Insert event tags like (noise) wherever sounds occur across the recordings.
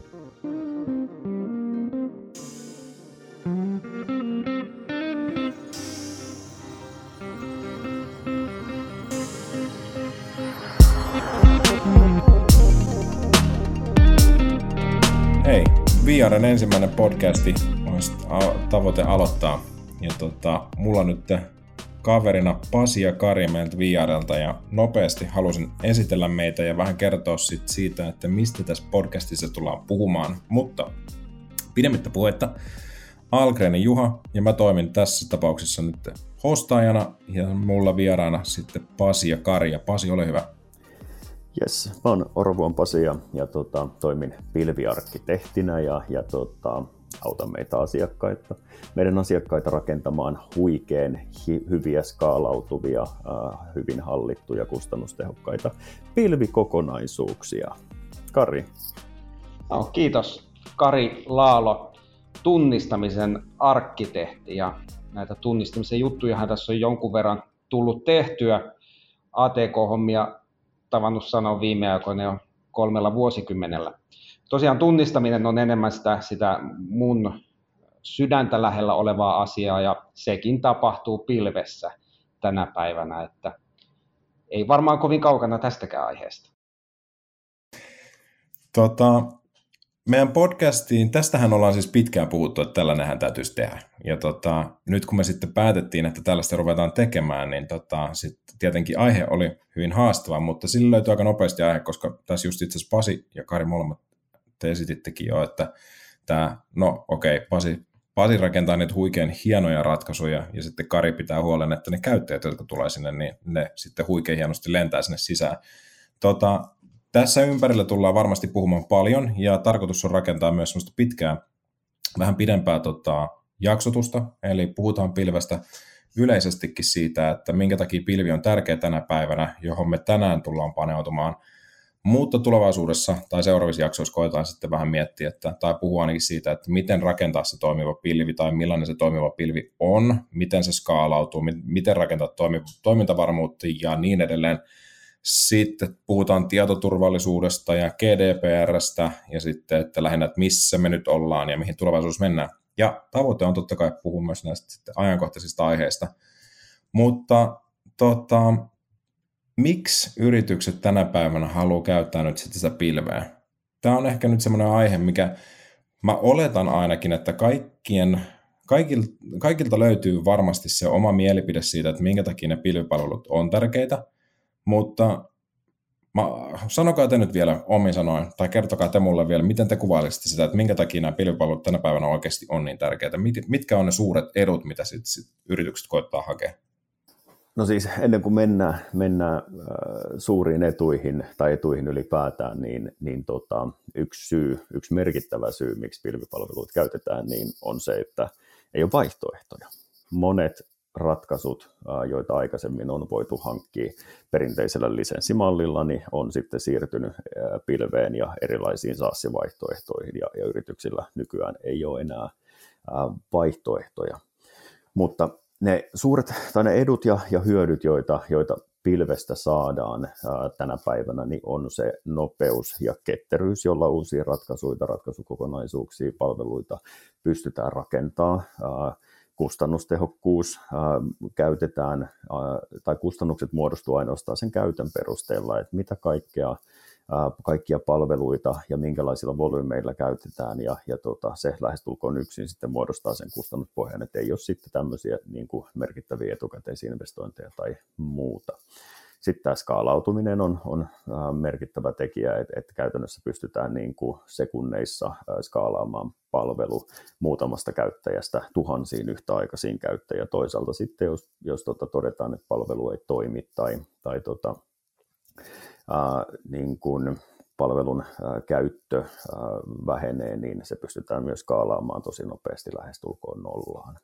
Hei, VRn ensimmäinen podcasti olisi tavoite aloittaa. Ja tota, mulla nyt kaverina Pasi ja Kari meiltä VRltä ja nopeasti halusin esitellä meitä ja vähän kertoa sit siitä, että mistä tässä podcastissa tullaan puhumaan. Mutta pidemmittä puhetta, Algrenin Juha ja mä toimin tässä tapauksessa nyt hostaajana ja mulla vieraana sitten Pasi ja Kari. Ja Pasi, ole hyvä. Yes, mä oon Orvuon Pasi ja, ja tota, toimin pilviarkkitehtinä ja, ja tota, autan meitä asiakkaita, meidän asiakkaita rakentamaan huikeen hi, hyviä skaalautuvia, äh, hyvin hallittuja, kustannustehokkaita pilvikokonaisuuksia. Kari. No, kiitos. Kari Laalo, tunnistamisen arkkitehti ja näitä tunnistamisen juttujahan tässä on jonkun verran tullut tehtyä. ATK-hommia tavannut sanoa viime aikoina jo kolmella vuosikymmenellä. Tosiaan tunnistaminen on enemmän sitä, sitä mun sydäntä lähellä olevaa asiaa ja sekin tapahtuu pilvessä tänä päivänä, että ei varmaan kovin kaukana tästäkään aiheesta. Tota, meidän podcastiin, tästähän ollaan siis pitkään puhuttu, että tällainenhän täytyisi tehdä. Ja tota, nyt kun me sitten päätettiin, että tällaista ruvetaan tekemään, niin tota, sitten tietenkin aihe oli hyvin haastava, mutta sillä löytyi aika nopeasti aihe, koska tässä just itse asiassa Pasi ja Kari molemmat te esitittekin jo, että tämä, no okei, okay, Pasi, Pasi rakentaa niitä huikein hienoja ratkaisuja, ja sitten Kari pitää huolen, että ne käyttäjät, jotka tulee sinne, niin ne sitten huikein hienosti lentää sinne sisään. Tota, tässä ympärillä tullaan varmasti puhumaan paljon, ja tarkoitus on rakentaa myös sellaista pitkää, vähän pidempää tota, jaksotusta, eli puhutaan pilvestä yleisestikin siitä, että minkä takia pilvi on tärkeä tänä päivänä, johon me tänään tullaan paneutumaan. Mutta tulevaisuudessa tai seuraavissa jaksoissa koetaan sitten vähän miettiä, että, tai puhua ainakin siitä, että miten rakentaa se toimiva pilvi tai millainen se toimiva pilvi on, miten se skaalautuu, miten rakentaa toimi, toimintavarmuutta ja niin edelleen. Sitten puhutaan tietoturvallisuudesta ja GDPRstä ja sitten, että lähinnä, että missä me nyt ollaan ja mihin tulevaisuus mennään. Ja tavoite on totta kai puhua myös näistä ajankohtaisista aiheista. Mutta tota, miksi yritykset tänä päivänä haluaa käyttää nyt sitä pilveä? Tämä on ehkä nyt semmoinen aihe, mikä mä oletan ainakin, että kaikkien, kaikilta, kaikilta löytyy varmasti se oma mielipide siitä, että minkä takia ne pilvipalvelut on tärkeitä, mutta mä, sanokaa te nyt vielä omin sanoin, tai kertokaa te mulle vielä, miten te kuvailisitte sitä, että minkä takia nämä pilvipalvelut tänä päivänä oikeasti on niin tärkeitä, mitkä on ne suuret edut, mitä sit, sit yritykset koittaa hakea? No siis ennen kuin mennään, mennään äh, suuriin etuihin tai etuihin ylipäätään, niin, niin tota, yksi syy, yksi merkittävä syy, miksi pilvipalveluita käytetään, niin on se, että ei ole vaihtoehtoja. Monet ratkaisut, äh, joita aikaisemmin on voitu hankkia perinteisellä lisenssimallilla, niin on sitten siirtynyt äh, pilveen ja erilaisiin SaaS-vaihtoehtoihin, ja, ja yrityksillä nykyään ei ole enää vaihtoehtoja. Mutta ne suuret tai ne edut ja, ja hyödyt, joita, joita pilvestä saadaan ää, tänä päivänä, niin on se nopeus ja ketteryys, jolla uusia ratkaisuja, ratkaisukokonaisuuksia, palveluita pystytään rakentamaan. Ää, kustannustehokkuus ää, käytetään, ää, tai kustannukset muodostuu ainoastaan sen käytön perusteella, että mitä kaikkea kaikkia palveluita ja minkälaisilla volyymeilla käytetään ja, ja tota, se lähestulkoon yksin sitten muodostaa sen kustannuspohjan, että ei ole sitten tämmöisiä niin kuin merkittäviä etukäteisinvestointeja tai muuta. Sitten tämä skaalautuminen on, on merkittävä tekijä, että, että käytännössä pystytään niin kuin sekunneissa skaalaamaan palvelu muutamasta käyttäjästä tuhansiin yhtäaikaisiin käyttäjiä. Toisaalta sitten, jos, jos tota, todetaan, että palvelu ei toimi tai, tai tota, niin kun palvelun käyttö vähenee, niin se pystytään myös skaalaamaan tosi nopeasti lähestulkoon nollaan.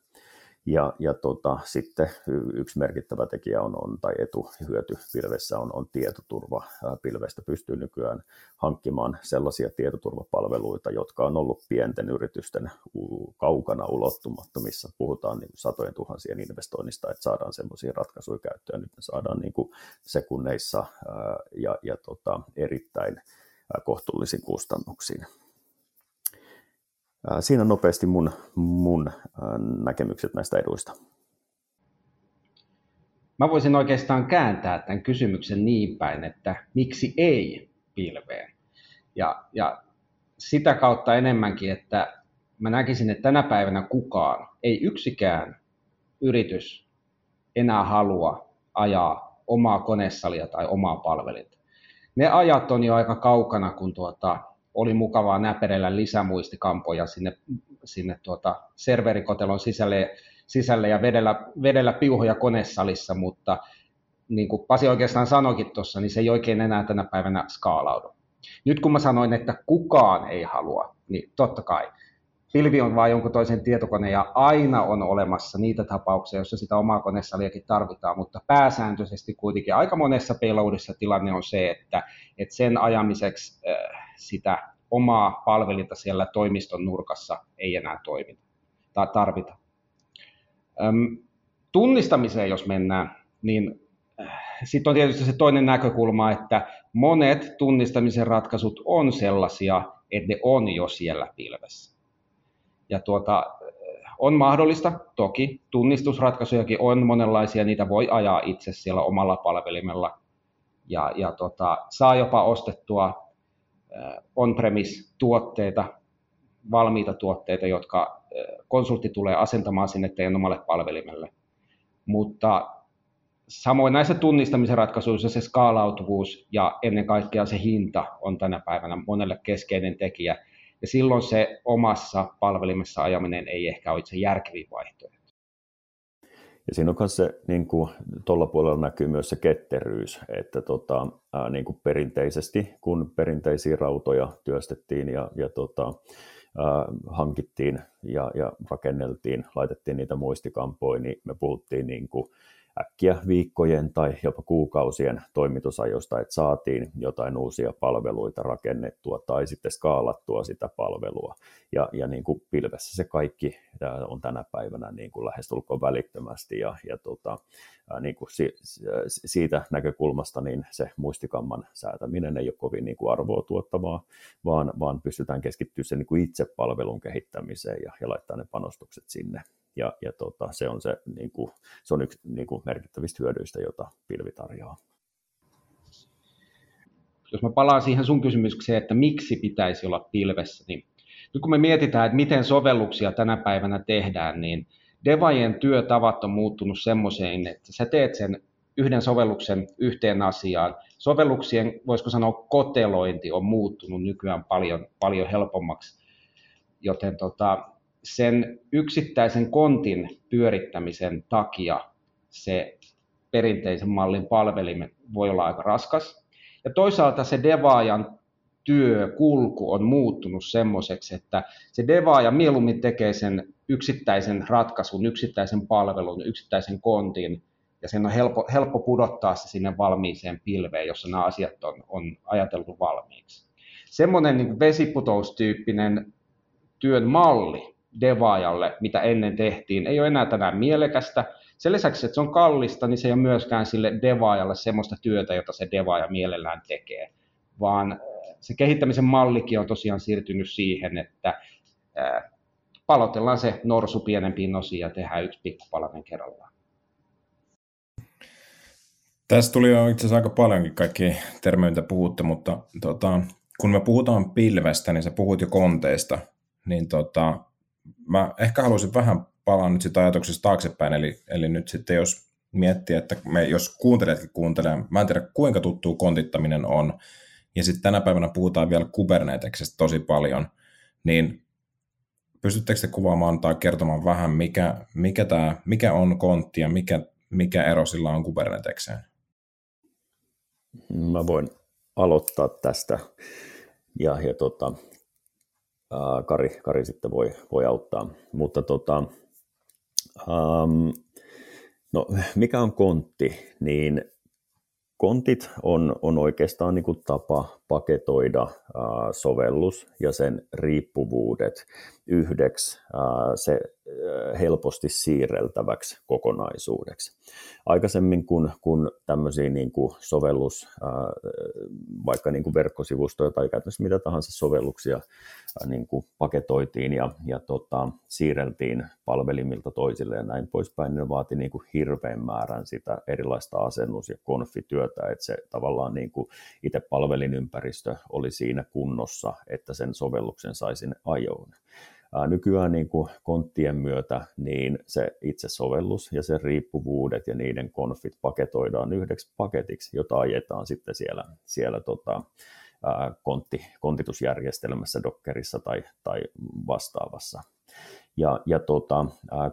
Ja, ja tota, sitten yksi merkittävä tekijä on, on tai etu hyöty pilvessä on, on tietoturva. Pilvestä pystyy nykyään hankkimaan sellaisia tietoturvapalveluita, jotka on ollut pienten yritysten kaukana ulottumattomissa. Puhutaan niin satojen tuhansien investoinnista, että saadaan sellaisia ratkaisuja käyttöön. Nyt saadaan niin kuin sekunneissa ja, ja tota, erittäin kohtuullisin kustannuksiin. Siinä nopeasti mun, mun näkemykset näistä eduista. Mä voisin oikeastaan kääntää tämän kysymyksen niin päin, että miksi ei pilveen? Ja, ja sitä kautta enemmänkin, että mä näkisin, että tänä päivänä kukaan, ei yksikään yritys enää halua ajaa omaa konesalia tai omaa palvelinta. Ne ajat on jo aika kaukana, kun tuota, oli mukavaa näperellä lisämuistikampoja sinne, sinne tuota serverikotelon sisälle, sisälle ja vedellä, vedellä piuhoja konesalissa, mutta niin kuin Pasi oikeastaan sanoikin tuossa, niin se ei oikein enää tänä päivänä skaalaudu. Nyt kun mä sanoin, että kukaan ei halua, niin totta kai pilvi on vain jonkun toisen tietokone ja aina on olemassa niitä tapauksia, joissa sitä omaa konesaliakin tarvitaan, mutta pääsääntöisesti kuitenkin aika monessa payloadissa tilanne on se, että, että sen ajamiseksi äh, sitä omaa palvelinta siellä toimiston nurkassa ei enää toimita tai tarvita. Tunnistamiseen, jos mennään, niin äh, sitten on tietysti se toinen näkökulma, että monet tunnistamisen ratkaisut on sellaisia, että ne on jo siellä pilvessä. Ja tuota, on mahdollista, toki tunnistusratkaisujakin on monenlaisia, niitä voi ajaa itse siellä omalla palvelimella ja, ja tota, saa jopa ostettua on-premise-tuotteita, valmiita tuotteita, jotka konsultti tulee asentamaan sinne teidän omalle palvelimelle. Mutta samoin näissä tunnistamisen ratkaisuissa se skaalautuvuus ja ennen kaikkea se hinta on tänä päivänä monelle keskeinen tekijä. Ja silloin se omassa palvelimessa ajaminen ei ehkä ole itse järkevin vaihtoehto. Ja siinä on myös se, niin kuin tuolla puolella näkyy myös se ketteryys, että tota, ää, niin kuin perinteisesti, kun perinteisiä rautoja työstettiin ja, ja tota, hankittiin ja, ja rakenneltiin, laitettiin niitä muistikampoja, niin me puhuttiin niin kuin äkkiä viikkojen tai jopa kuukausien toimitusajosta, että saatiin jotain uusia palveluita rakennettua tai sitten skaalattua sitä palvelua. Ja, ja niin kuin pilvessä se kaikki on tänä päivänä niin kuin lähestulkoon välittömästi ja, ja tota, niin kuin si, siitä näkökulmasta niin se muistikamman säätäminen ei ole kovin niin kuin arvoa tuottavaa, vaan, vaan pystytään keskittymään sen niin kuin itse palvelun kehittämiseen ja, ja laittaa ne panostukset sinne ja, ja tota, se on, se, niin kuin, se on yksi niin kuin merkittävistä hyödyistä, jota pilvi tarjoaa. Jos mä palaan siihen sun kysymykseen, että miksi pitäisi olla pilvessä, niin nyt kun me mietitään, että miten sovelluksia tänä päivänä tehdään, niin devajen työtavat on muuttunut semmoiseen, että sä teet sen yhden sovelluksen yhteen asiaan. Sovelluksien, voisiko sanoa, kotelointi on muuttunut nykyään paljon, paljon helpommaksi, joten tota, sen yksittäisen kontin pyörittämisen takia se perinteisen mallin palvelimet voi olla aika raskas. Ja toisaalta se devaajan työkulku on muuttunut semmoiseksi, että se devaaja mieluummin tekee sen yksittäisen ratkaisun, yksittäisen palvelun, yksittäisen kontin, ja sen on helppo, helppo pudottaa se sinne valmiiseen pilveen, jossa nämä asiat on, on ajateltu valmiiksi. Semmoinen niin vesiputoustyyppinen työn malli devaajalle, mitä ennen tehtiin, ei ole enää tänään mielekästä. Sen lisäksi, että se on kallista, niin se ei ole myöskään sille devaajalle semmoista työtä, jota se devaaja mielellään tekee, vaan äh, se kehittämisen mallikin on tosiaan siirtynyt siihen, että äh, palotellaan se norsu pienempiin osiin ja tehdään yksi pikkupalanen kerrallaan. Tässä tuli jo itse asiassa aika paljonkin kaikki termejä, mitä puhutte, mutta tota, kun me puhutaan pilvestä, niin sä puhut jo konteista, niin tota, mä ehkä haluaisin vähän palaa nyt sitä ajatuksesta taaksepäin, eli, eli nyt sitten jos miettii, että me, jos kuuntelijatkin kuuntelee, mä en tiedä kuinka tuttuu kontittaminen on, ja sitten tänä päivänä puhutaan vielä Kuberneteksestä tosi paljon, niin pystyttekö te kuvaamaan tai kertomaan vähän, mikä, mikä, tää, mikä on kontti ja mikä, mikä ero sillä on Kubernetekseen? Mä voin aloittaa tästä. Ja, ja tota, Kari, Kari sitten voi, voi auttaa. Mutta tota, um, no, mikä on kontti? Niin kontit on, on oikeastaan niin kuin tapa paketoida uh, sovellus ja sen riippuvuudet yhdeksi. Uh, se helposti siirreltäväksi kokonaisuudeksi. Aikaisemmin kun, kun tämmöisiä niin kuin sovellus, vaikka niin kuin verkkosivustoja tai käytännössä mitä tahansa sovelluksia niin kuin paketoitiin ja, ja tota, siirreltiin palvelimilta toisille ja näin poispäin, niin ne vaati niin kuin hirveän määrän sitä erilaista asennus- ja konfityötä, että se tavallaan niin kuin itse palvelinympäristö oli siinä kunnossa, että sen sovelluksen sai sinne ajoon. Nykyään niin kuin konttien myötä niin se itse sovellus ja sen riippuvuudet ja niiden konfit paketoidaan yhdeksi paketiksi, jota ajetaan sitten siellä, siellä tota, kontti, kontitusjärjestelmässä, Dockerissa tai, tai vastaavassa. Ja, ja tota,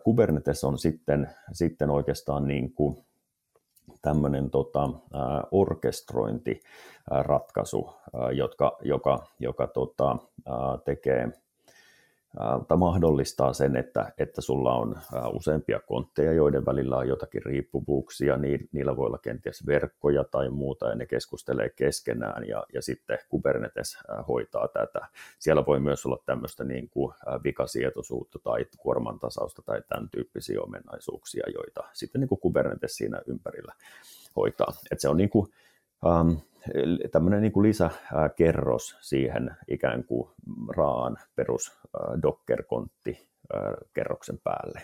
Kubernetes on sitten, sitten oikeastaan niin kuin tämmöinen tota, orkestrointiratkaisu, jotka, joka, joka tota, tekee tai mahdollistaa sen, että, että sulla on useampia kontteja, joiden välillä on jotakin riippuvuuksia, niin niillä voi olla kenties verkkoja tai muuta, ja ne keskustelee keskenään, ja, ja sitten Kubernetes hoitaa tätä. Siellä voi myös olla tämmöistä niin kuin vikasietoisuutta tai kuormantasausta tai tämän tyyppisiä ominaisuuksia, joita sitten niin kuin Kubernetes siinä ympärillä hoitaa. Et se on niin kuin, tämmöinen niin kuin lisäkerros siihen ikään kuin raan perus Docker-kontti kerroksen päälle.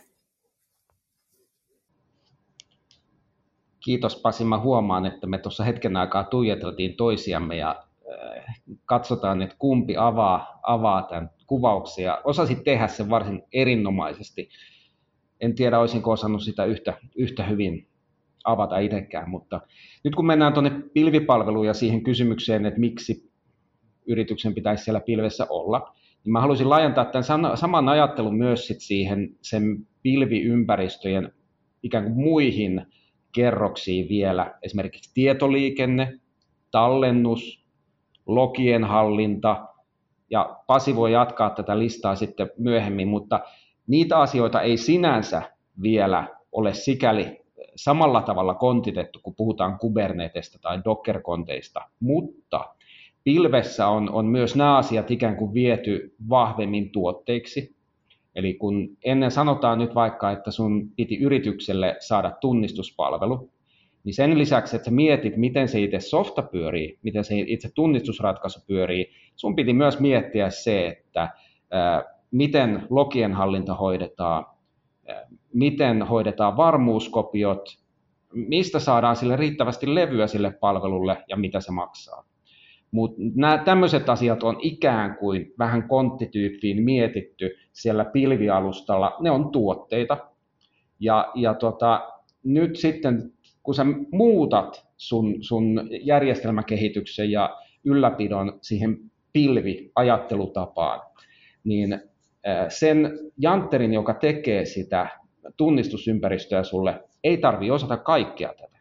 Kiitos Pasi. Mä huomaan, että me tuossa hetken aikaa tuijoteltiin toisiamme ja katsotaan, että kumpi avaa, avaa tämän kuvauksia. Osasit tehdä sen varsin erinomaisesti. En tiedä, olisinko osannut sitä yhtä, yhtä hyvin avata itsekään, mutta nyt kun mennään tuonne pilvipalveluun ja siihen kysymykseen, että miksi yrityksen pitäisi siellä pilvessä olla, niin mä haluaisin laajentaa tämän saman ajattelun myös sit siihen sen pilviympäristöjen ikään kuin muihin kerroksiin vielä, esimerkiksi tietoliikenne, tallennus, logien hallinta, ja Pasi voi jatkaa tätä listaa sitten myöhemmin, mutta niitä asioita ei sinänsä vielä ole sikäli samalla tavalla kontitettu, kun puhutaan Kubernetesta tai Docker-konteista, mutta pilvessä on, on myös nämä asiat ikään kuin viety vahvemmin tuotteiksi. Eli kun ennen sanotaan nyt vaikka, että sun piti yritykselle saada tunnistuspalvelu, niin sen lisäksi, että sä mietit, miten se itse softa pyörii, miten se itse tunnistusratkaisu pyörii, sun piti myös miettiä se, että ää, miten logien hallinta hoidetaan, miten hoidetaan varmuuskopiot, mistä saadaan sille riittävästi levyä sille palvelulle ja mitä se maksaa. Mutta nämä tämmöiset asiat on ikään kuin vähän konttityyppiin mietitty siellä pilvialustalla. Ne on tuotteita. Ja, ja tota, nyt sitten, kun sä muutat sun, sun järjestelmäkehityksen ja ylläpidon siihen pilviajattelutapaan, niin sen jantterin, joka tekee sitä tunnistusympäristöä sulle, ei tarvi osata kaikkea tätä,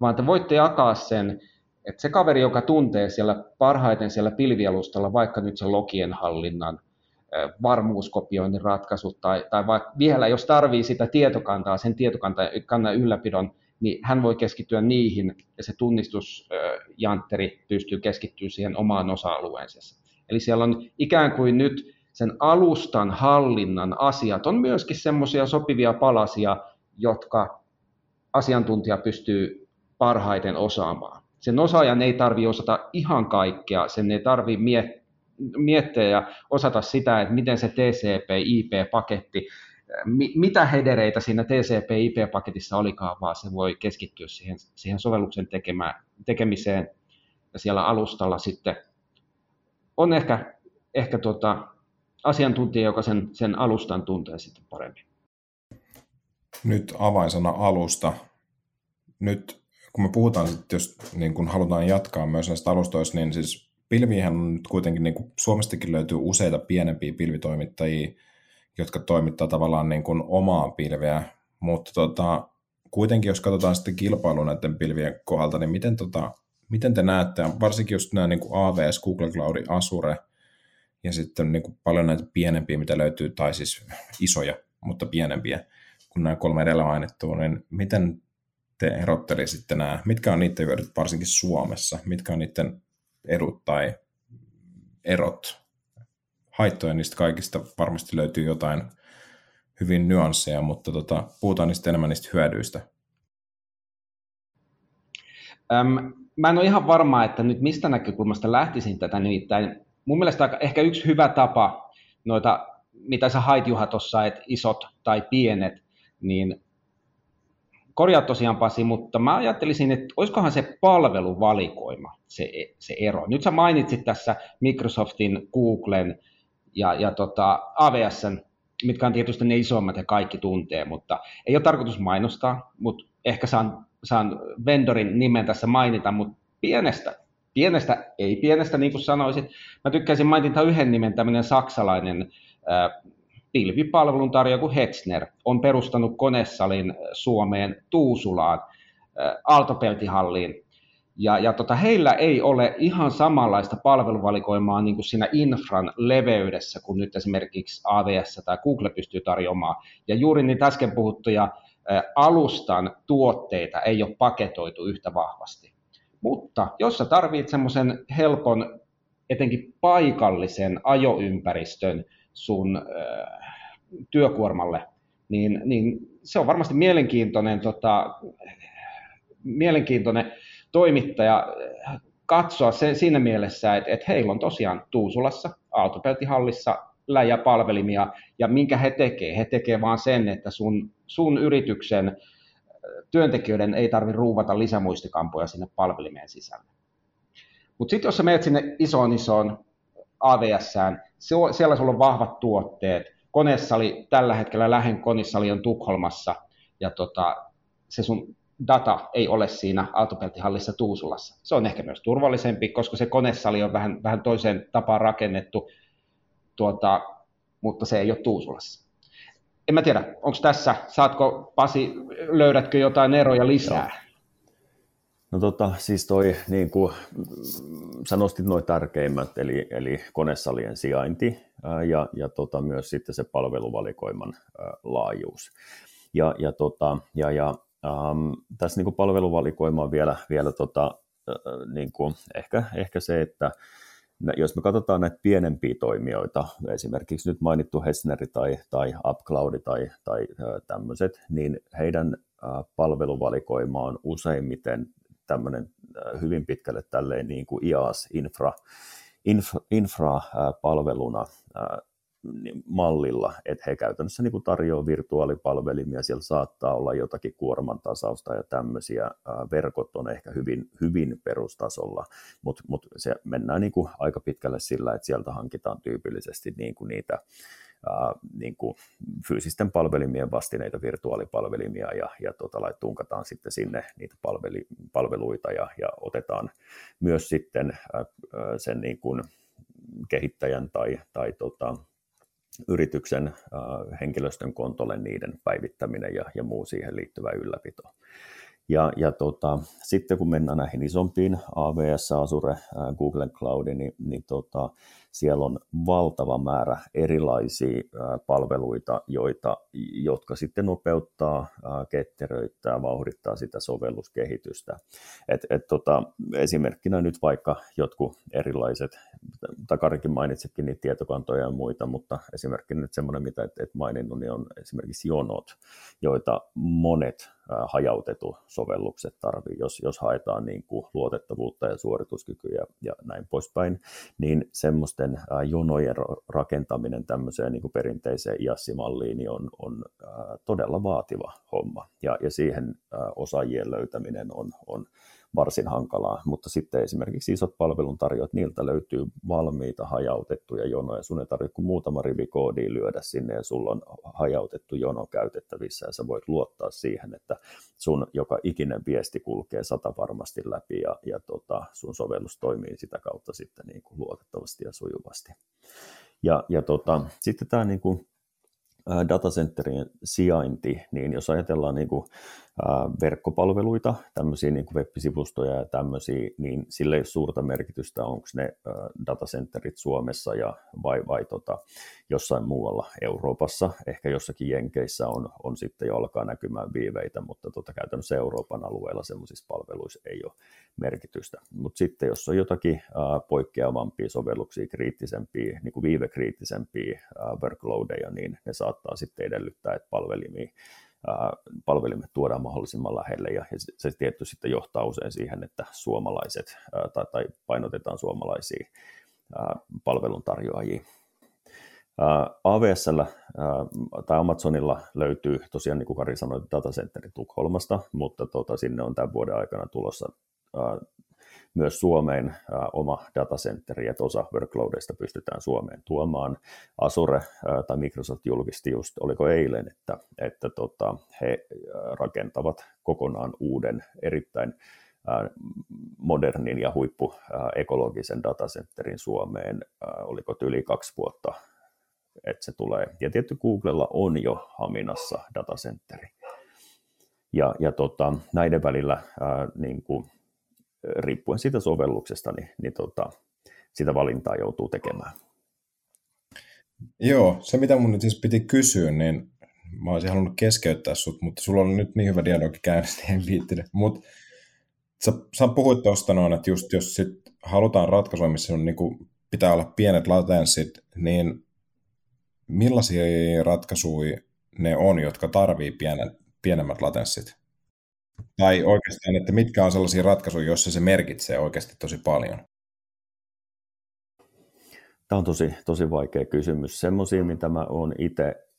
vaan te voitte jakaa sen, että se kaveri, joka tuntee siellä parhaiten siellä pilvialustalla, vaikka nyt sen logien hallinnan, varmuuskopioinnin ratkaisut tai, tai vaikka vielä jos tarvii sitä tietokantaa, sen tietokannan ylläpidon, niin hän voi keskittyä niihin ja se tunnistusjantteri pystyy keskittyä siihen omaan osa-alueensa. Eli siellä on ikään kuin nyt sen alustan hallinnan asiat. On myöskin semmoisia sopivia palasia, jotka asiantuntija pystyy parhaiten osaamaan. Sen osaajan ei tarvitse osata ihan kaikkea, sen ei tarvitse miettiä ja osata sitä, että miten se TCP-IP-paketti, mitä hedereitä siinä TCP-IP-paketissa olikaan, vaan se voi keskittyä siihen, siihen sovelluksen tekemään, tekemiseen. Ja siellä alustalla sitten on ehkä, ehkä tota, asiantuntija, joka sen, sen alustan tuntee sitten paremmin. Nyt avainsana alusta. Nyt kun me puhutaan, jos niin kun halutaan jatkaa myös näistä alustoista, niin siis pilvihän on nyt kuitenkin, niin Suomestakin löytyy useita pienempiä pilvitoimittajia, jotka toimittaa tavallaan niin kuin omaa pilveä, mutta tota, kuitenkin jos katsotaan sitten kilpailua näiden pilvien kohdalta, niin miten, tota, miten te näette, varsinkin just nämä niin kuin AWS, Google Cloud, Azure, ja sitten on niin kuin paljon näitä pienempiä, mitä löytyy, tai siis isoja, mutta pienempiä kuin nämä kolme edellä mainittua, niin miten te erottelisitte nämä, mitkä on niiden hyödyt varsinkin Suomessa, mitkä on niiden edut tai erot, haittoja niistä kaikista varmasti löytyy jotain hyvin nyansseja, mutta tota, puhutaan niistä enemmän niistä hyödyistä. Öm, mä en ole ihan varma, että nyt mistä näkökulmasta lähtisin tätä nimittäin. Mun mielestä ehkä yksi hyvä tapa noita, mitä sä hait Juha tuossa, että isot tai pienet, niin korjaa tosiaan Pasi, mutta mä ajattelisin, että olisikohan se palveluvalikoima se, se ero. Nyt sä mainitsit tässä Microsoftin, Googlen ja, ja tota AWSn, mitkä on tietysti ne isommat ja kaikki tuntee, mutta ei ole tarkoitus mainostaa, mutta ehkä saan, saan vendorin nimen tässä mainita, mutta pienestä, pienestä, ei pienestä niin kuin sanoisit, mä tykkäisin mainita yhden nimen, tämmöinen saksalainen pilvipalvelun tarjoaja kuin Hetzner on perustanut konesalin Suomeen Tuusulaan, Aaltopeltihalliin. Ja, ja tota, heillä ei ole ihan samanlaista palveluvalikoimaa niin kuin siinä infran leveydessä kuin nyt esimerkiksi AWS tai Google pystyy tarjoamaan. Ja juuri niitä äsken puhuttuja alustan tuotteita ei ole paketoitu yhtä vahvasti. Mutta jos sä tarvitset semmoisen helpon, etenkin paikallisen ajoympäristön, sun äh, työkuormalle, niin, niin se on varmasti mielenkiintoinen, tota, mielenkiintoinen toimittaja katsoa se, siinä mielessä, että, että heillä on tosiaan Tuusulassa, autopeltihallissa läjäpalvelimia, ja minkä he tekee? He tekee vaan sen, että sun, sun yrityksen työntekijöiden ei tarvitse ruuvata lisämuistikampoja sinne palvelimeen sisälle. Mutta sitten jos sä menet sinne isoon isoon AVSään, siellä sulla on vahvat tuotteet. Koneessali tällä hetkellä lähen konissali on Tukholmassa ja tota, se sun data ei ole siinä autopeltihallissa Tuusulassa. Se on ehkä myös turvallisempi, koska se konesali on vähän, vähän toiseen tapaan rakennettu, tuota, mutta se ei ole Tuusulassa. En mä tiedä, onko tässä, saatko Pasi, löydätkö jotain eroja lisää? Joo. No tota, siis toi, niin kuin sä nostit noin tärkeimmät, eli, eli konesalien sijainti ää, ja, ja tota, myös sitten se palveluvalikoiman ää, laajuus. Ja, ja, tota, ja, ja äm, tässä niin kuin palveluvalikoima on vielä, vielä tota, ää, niin kuin ehkä, ehkä se, että jos me katsotaan näitä pienempiä toimijoita, esimerkiksi nyt mainittu Hessneri tai, tai UpCloud tai, tai tämmöiset, niin heidän palveluvalikoima on useimmiten tämmöinen hyvin pitkälle tälleen niin kuin IaaS-infra, infra, infra-palveluna äh, niin mallilla, että he käytännössä niin tarjoavat virtuaalipalvelimia, siellä saattaa olla jotakin kuorman tasausta ja tämmöisiä, verkot on ehkä hyvin, hyvin perustasolla, mutta mut se mennään niin kuin aika pitkälle sillä, että sieltä hankitaan tyypillisesti niin kuin niitä niin kuin fyysisten palvelimien vastineita, virtuaalipalvelimia ja, ja tota, tunkataan sitten sinne niitä palveli, palveluita ja, ja otetaan myös sitten ää, sen niin kuin kehittäjän tai, tai tota, yrityksen ää, henkilöstön kontolle niiden päivittäminen ja, ja muu siihen liittyvä ylläpito. Ja, ja tota, sitten kun mennään näihin isompiin, AWS, Azure, Google Cloud, niin, niin tota, siellä on valtava määrä erilaisia palveluita, joita, jotka sitten nopeuttaa, ketteröittää, vauhdittaa sitä sovelluskehitystä. Et, et tota, esimerkkinä nyt vaikka jotkut erilaiset, Takarikin mainitsitkin niitä tietokantoja ja muita, mutta esimerkkinä nyt semmoinen, mitä et, et maininnut, niin on esimerkiksi jonot, joita monet hajautetut sovellukset tarvii, jos, jos haetaan niin kuin luotettavuutta ja suorituskykyä ja näin poispäin, niin semmoisten jonojen rakentaminen tämmöiseen niin kuin perinteiseen IAS-malliin niin on, on todella vaativa homma, ja, ja siihen osaajien löytäminen on, on varsin hankalaa, mutta sitten esimerkiksi isot palveluntarjoajat, niiltä löytyy valmiita hajautettuja jonoja, sun ei tarvitse kuin muutama rivi koodia lyödä sinne ja sulla on hajautettu jono käytettävissä. Ja sä voit luottaa siihen, että sun joka ikinen viesti kulkee sata varmasti läpi ja, ja tota, sun sovellus toimii sitä kautta sitten niin kuin luotettavasti ja sujuvasti. Ja, ja tota, sitten tämä niin kuin datacenterien sijainti, niin jos ajatellaan niin kuin verkkopalveluita, tämmöisiä niin kuin web-sivustoja ja tämmöisiä, niin sillä ei ole suurta merkitystä, onko ne datacenterit Suomessa ja vai, vai tota, jossain muualla Euroopassa. Ehkä jossakin Jenkeissä on, on sitten jo alkaa näkymään viiveitä, mutta tota, käytännössä Euroopan alueella semmoisissa palveluissa ei ole merkitystä. Mutta sitten jos on jotakin poikkeavampia sovelluksia, kriittisempiä, niin kuin viivekriittisempiä workloadeja, niin ne saattaa sitten edellyttää, että palvelimia palvelimet tuodaan mahdollisimman lähelle ja se tietty sitten johtaa usein siihen, että suomalaiset tai, tai painotetaan suomalaisia palveluntarjoajia. AWSllä tai Amazonilla löytyy tosiaan, niin kuin Kari sanoi, datacenteri Tukholmasta, mutta tota, sinne on tämän vuoden aikana tulossa myös Suomeen oma datacenteri, että osa workloadeista pystytään Suomeen tuomaan. Azure tai Microsoft julkisti just, oliko eilen, että, että tota, he rakentavat kokonaan uuden, erittäin modernin ja huippuekologisen datacenterin Suomeen, oliko yli kaksi vuotta, että se tulee. Ja tietty Googlella on jo Haminassa datacenteri. Ja, ja tota, näiden välillä ää, niin kuin, riippuen siitä sovelluksesta, niin, niin tota, sitä valintaa joutuu tekemään. Joo, se mitä mun nyt siis piti kysyä, niin mä olisin halunnut keskeyttää sut, mutta sulla on nyt niin hyvä dialogi käynnissä, niin en viittine. Mutta sä, sä puhuit tuosta noin, että just jos sit halutaan ratkaisua, missä on, niin kuin, pitää olla pienet latenssit, niin millaisia ratkaisuja ne on, jotka tarvii pienen, pienemmät latenssit? Tai oikeastaan, että mitkä on sellaisia ratkaisuja, joissa se merkitsee oikeasti tosi paljon? Tämä on tosi, tosi vaikea kysymys. Semmoisia, mitä mä oon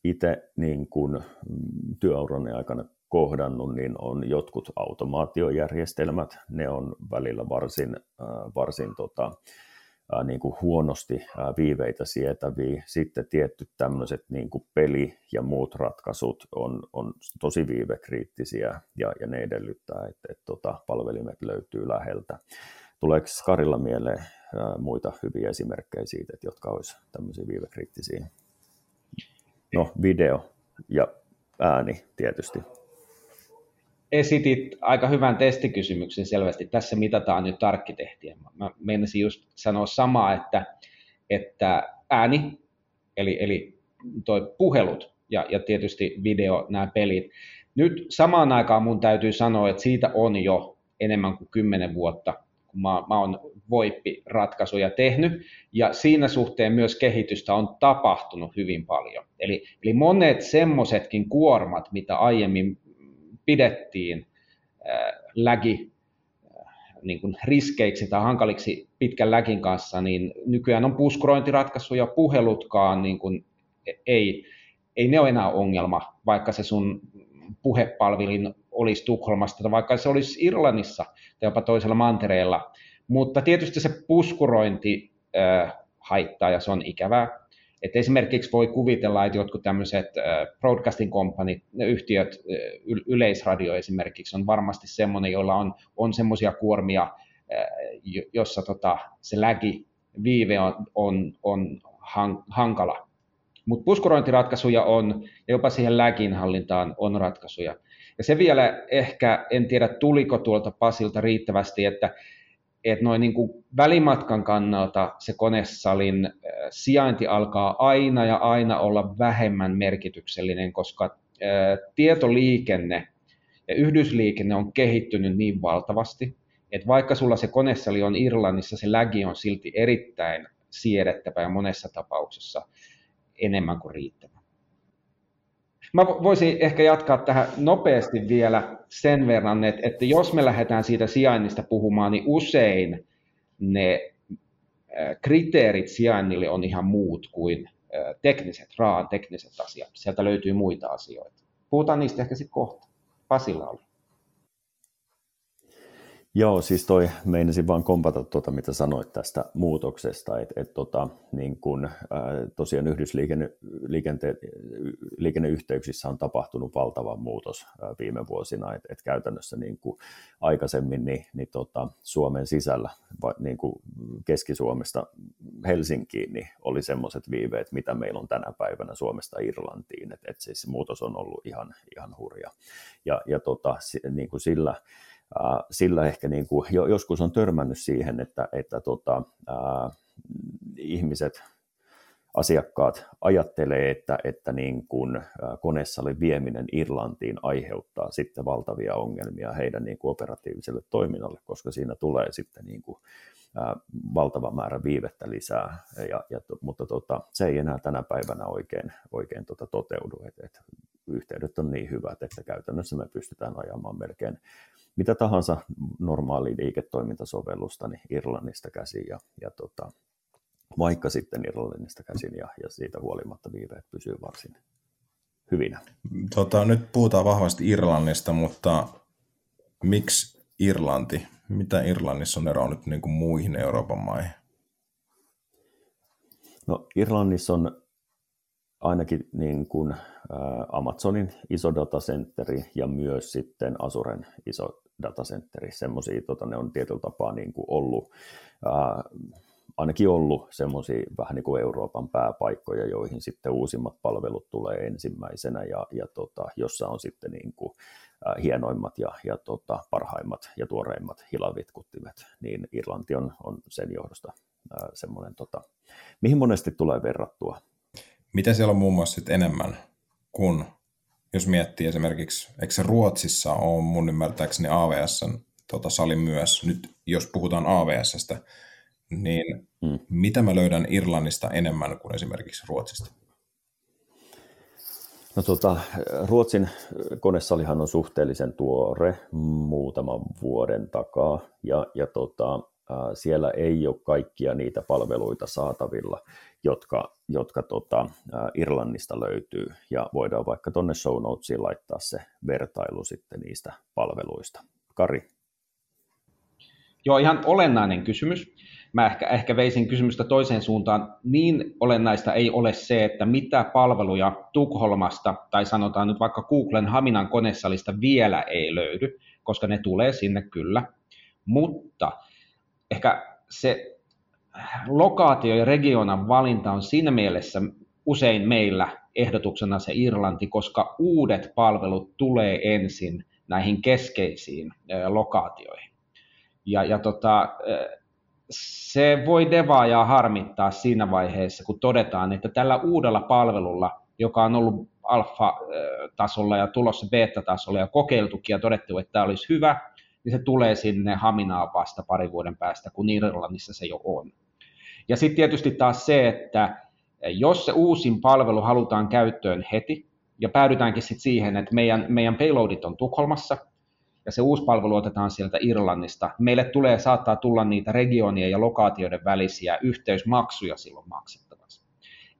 itse niin kuin mm, työurani aikana kohdannut, niin on jotkut automaatiojärjestelmät. Ne on välillä varsin, äh, varsin tota, niin kuin huonosti viiveitä sietäviä. Sitten tietty tämmöiset niin kuin peli- ja muut ratkaisut on, on tosi viivekriittisiä ja, ja ne edellyttää, että, että tota, palvelimet löytyy läheltä. Tuleeko Karilla mieleen muita hyviä esimerkkejä siitä, että jotka olisi tämmöisiä viivekriittisiä? No, video ja ääni tietysti esitit aika hyvän testikysymyksen selvästi. Tässä mitataan nyt arkkitehtiä. Mä menisin just sanoa samaa, että, että ääni, eli, eli toi puhelut ja, ja tietysti video, nämä pelit. Nyt samaan aikaan mun täytyy sanoa, että siitä on jo enemmän kuin kymmenen vuotta, kun mä, mä oon VoIP-ratkaisuja tehnyt, ja siinä suhteen myös kehitystä on tapahtunut hyvin paljon. Eli, eli monet semmoisetkin kuormat, mitä aiemmin pidettiin lägi niin kuin riskeiksi tai hankaliksi pitkän läkin kanssa, niin nykyään on puskurointiratkaisuja, puhelutkaan niin kuin ei, ei ne ole enää ongelma, vaikka se sun puhepalvelin olisi Tukholmasta tai vaikka se olisi Irlannissa tai jopa toisella mantereella. Mutta tietysti se puskurointi äh, haittaa ja se on ikävää. Et esimerkiksi voi kuvitella, että jotkut tämmöiset broadcasting company, yhtiöt, yleisradio esimerkiksi on varmasti semmoinen, jolla on, on semmoisia kuormia, jossa tota, se lägi, viive on, on, on hankala. Mutta puskurointiratkaisuja on, ja jopa siihen lägin hallintaan on ratkaisuja. Ja se vielä ehkä, en tiedä tuliko tuolta Pasilta riittävästi, että että noin niin kuin välimatkan kannalta se konesalin äh, sijainti alkaa aina ja aina olla vähemmän merkityksellinen, koska äh, tietoliikenne ja yhdysliikenne on kehittynyt niin valtavasti, että vaikka sulla se konesali on Irlannissa, se lägi on silti erittäin siedettävä ja monessa tapauksessa enemmän kuin riittävä. Mä voisin ehkä jatkaa tähän nopeasti vielä sen verran, että, että jos me lähdetään siitä sijainnista puhumaan, niin usein ne kriteerit sijainnille on ihan muut kuin tekniset, raan tekniset asiat. Sieltä löytyy muita asioita. Puhutaan niistä ehkä sitten kohta. Pasilla oli. Joo, siis toi meinasin vaan kompata tuota, mitä sanoit tästä muutoksesta, että et, tota, niin kun, ää, tosiaan yhdysliikenneyhteyksissä on tapahtunut valtava muutos ää, viime vuosina, että et käytännössä niin kuin aikaisemmin niin, niin tota, Suomen sisällä, va, niin kuin Keski-Suomesta Helsinkiin, niin oli semmoiset viiveet, mitä meillä on tänä päivänä Suomesta Irlantiin, että et siis muutos on ollut ihan, ihan hurja. Ja, ja tota, niin sillä sillä ehkä niin kuin, joskus on törmännyt siihen, että, että tota, ää, ihmiset, asiakkaat ajattelee, että, että niin kuin konesalin vieminen Irlantiin aiheuttaa sitten valtavia ongelmia heidän niin kuin operatiiviselle toiminnalle, koska siinä tulee sitten niin kuin, valtava määrä viivettä lisää, ja, ja, mutta tota, se ei enää tänä päivänä oikein, oikein tota toteudu, että et yhteydet on niin hyvät, että käytännössä me pystytään ajamaan melkein mitä tahansa normaali liiketoimintasovellusta niin Irlannista käsin ja, ja tota, vaikka sitten Irlannista käsin ja, ja siitä huolimatta viiveet pysyy varsin hyvinä. Tota, nyt puhutaan vahvasti Irlannista, mutta miksi Irlanti? Mitä Irlannissa on eroa nyt niin kuin muihin Euroopan maihin? No Irlannissa on ainakin niin kuin Amazonin iso datacenteri ja myös sitten Azuren iso datacenteri. Semmoisia, tota, ne on tietyllä tapaa niin kuin ollut, ää, ainakin ollut semmoisia vähän niin kuin Euroopan pääpaikkoja, joihin sitten uusimmat palvelut tulee ensimmäisenä ja, ja tota, jossa on sitten niin kuin, hienoimmat ja, ja tota, parhaimmat ja tuoreimmat hilavitkuttimet, niin Irlanti on, on sen johdosta ää, semmoinen, tota, mihin monesti tulee verrattua mitä siellä on muun muassa sit enemmän kuin, jos miettii esimerkiksi, eikö se Ruotsissa on mun ymmärtääkseni AVS tota, sali myös, nyt jos puhutaan AVSstä, niin mm. mitä mä löydän Irlannista enemmän kuin esimerkiksi Ruotsista? No tota, Ruotsin konesalihan on suhteellisen tuore, muutaman vuoden takaa, ja, ja tota, siellä ei ole kaikkia niitä palveluita saatavilla, jotka, jotka tota, Irlannista löytyy, ja voidaan vaikka tuonne show notesiin laittaa se vertailu sitten niistä palveluista. Kari. Joo, ihan olennainen kysymys. Mä ehkä, ehkä veisin kysymystä toiseen suuntaan. Niin olennaista ei ole se, että mitä palveluja Tukholmasta tai sanotaan nyt vaikka Googlen Haminan konesalista vielä ei löydy, koska ne tulee sinne kyllä. Mutta ehkä se lokaatio ja regionan valinta on siinä mielessä usein meillä ehdotuksena se Irlanti, koska uudet palvelut tulee ensin näihin keskeisiin lokaatioihin. Ja, ja tota, se voi devaajaa harmittaa siinä vaiheessa, kun todetaan, että tällä uudella palvelulla, joka on ollut alfa-tasolla ja tulossa beta-tasolla ja kokeiltukin ja todettu, että tämä olisi hyvä, niin se tulee sinne Haminaan vasta pari vuoden päästä, kun Irlannissa se jo on. Ja sitten tietysti taas se, että jos se uusin palvelu halutaan käyttöön heti, ja päädytäänkin sitten siihen, että meidän, meidän payloadit on Tukholmassa, ja se uusi palvelu otetaan sieltä Irlannista, meille tulee, saattaa tulla niitä regionien ja lokaatioiden välisiä yhteysmaksuja silloin maksettavaksi.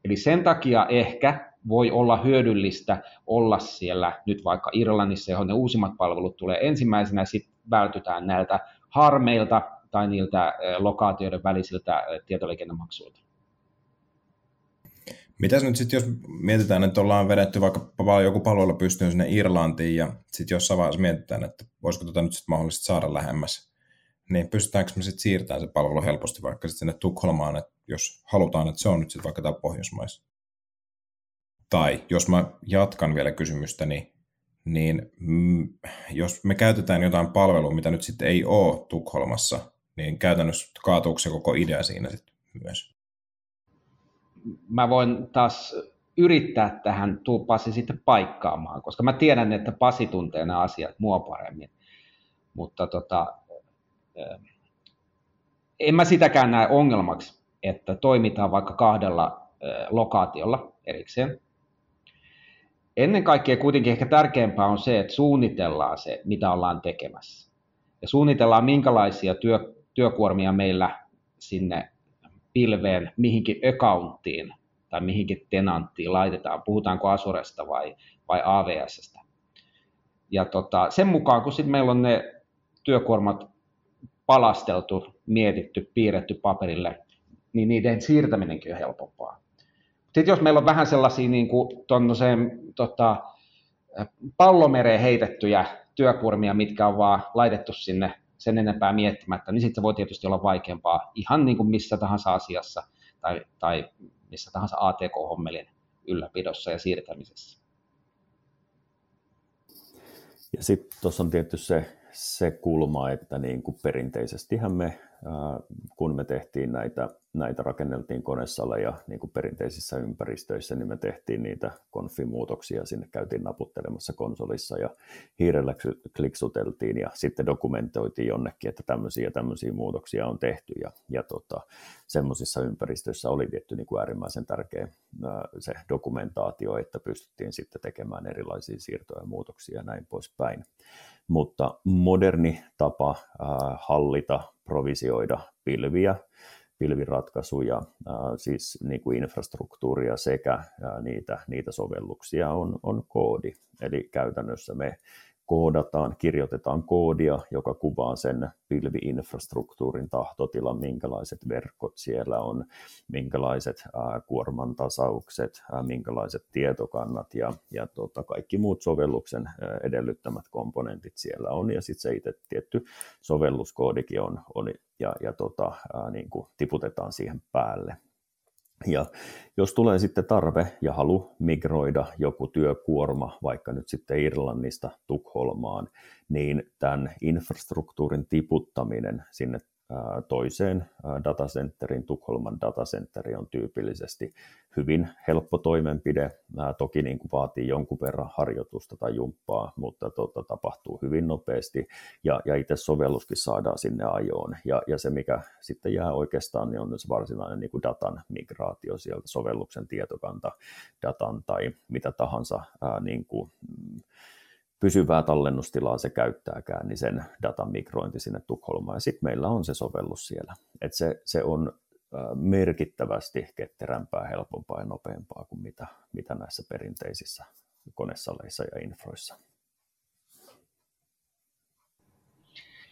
Eli sen takia ehkä voi olla hyödyllistä olla siellä nyt vaikka Irlannissa, johon ne uusimmat palvelut tulee ensimmäisenä, sitten vältytään näiltä harmeilta tai niiltä lokaatioiden välisiltä tietoliikennemaksuilta. Mitäs nyt sitten, jos mietitään, että ollaan vedetty vaikka joku palvelu pystyyn sinne Irlantiin ja sitten jossain vaiheessa mietitään, että voisiko tota nyt sitten mahdollisesti saada lähemmäs, niin pystytäänkö me sitten siirtämään se palvelu helposti vaikka sitten sinne Tukholmaan, että jos halutaan, että se on nyt sitten vaikka täällä Pohjoismaissa. Tai jos mä jatkan vielä kysymystä, niin niin mm, jos me käytetään jotain palvelua, mitä nyt sitten ei ole Tukholmassa, niin käytännössä kaatuuko se koko idea siinä sitten myös? Mä voin taas yrittää tähän tuu Pasi sitten paikkaamaan, koska mä tiedän, että Pasi tuntee nämä asiat mua paremmin. Mutta tota, en mä sitäkään näe ongelmaksi, että toimitaan vaikka kahdella lokaatiolla erikseen ennen kaikkea kuitenkin ehkä tärkeämpää on se, että suunnitellaan se, mitä ollaan tekemässä. Ja suunnitellaan, minkälaisia työ, työkuormia meillä sinne pilveen, mihinkin accounttiin tai mihinkin tenanttiin laitetaan, puhutaanko Asuresta vai, vai AVSstä. Ja tota, sen mukaan, kun sitten meillä on ne työkuormat palasteltu, mietitty, piirretty paperille, niin niiden siirtäminenkin on helpompaa. Sitten jos meillä on vähän sellaisia niin kuin tota, pallomereen heitettyjä työkuormia, mitkä on vaan laitettu sinne sen enempää miettimättä, niin sitten se voi tietysti olla vaikeampaa ihan niin kuin missä tahansa asiassa tai, tai missä tahansa ATK-hommelin ylläpidossa ja siirtämisessä. Ja sitten tuossa on tietysti se, se kulma, että niin kuin perinteisestihän me kun me tehtiin näitä, näitä rakenneltiin konesaleja niin kuin perinteisissä ympäristöissä, niin me tehtiin niitä konfimuutoksia, sinne käytiin naputtelemassa konsolissa ja hiirellä kliksuteltiin ja sitten dokumentoitiin jonnekin, että tämmöisiä ja tämmöisiä muutoksia on tehty ja, ja tota, semmoisissa ympäristöissä oli tietty niin kuin äärimmäisen tärkeä se dokumentaatio, että pystyttiin sitten tekemään erilaisia siirtoja ja muutoksia ja näin poispäin. Mutta moderni tapa hallita provisioida pilviä, pilviratkaisuja, siis niin kuin infrastruktuuria sekä niitä, niitä sovelluksia on, on koodi. Eli käytännössä me koodataan, kirjoitetaan koodia, joka kuvaa sen pilviinfrastruktuurin tahtotilan, minkälaiset verkot siellä on, minkälaiset ää, kuorman tasaukset, ää, minkälaiset tietokannat ja, ja tota, kaikki muut sovelluksen edellyttämät komponentit siellä on. Ja sitten se itse tietty sovelluskoodikin on, on ja, ja tota, niin kuin tiputetaan siihen päälle. Ja jos tulee sitten tarve ja halu migroida joku työkuorma vaikka nyt sitten Irlannista Tukholmaan, niin tämän infrastruktuurin tiputtaminen sinne toiseen datacenterin, Tukholman datacenteri on tyypillisesti hyvin helppo toimenpide. Toki niin kuin vaatii jonkun verran harjoitusta tai jumppaa, mutta tota, tapahtuu hyvin nopeasti ja, ja itse sovelluskin saadaan sinne ajoon. Ja, ja se, mikä sitten jää oikeastaan, niin on se varsinainen niin kuin datan migraatio sieltä sovelluksen tietokanta datan tai mitä tahansa ää, niin kuin, pysyvää tallennustilaa se käyttääkään, niin sen datan migrointi sinne Tukholmaan. Ja sitten meillä on se sovellus siellä. Et se, se on merkittävästi ketterämpää, helpompaa ja nopeampaa kuin mitä, mitä näissä perinteisissä konesaleissa ja infroissa.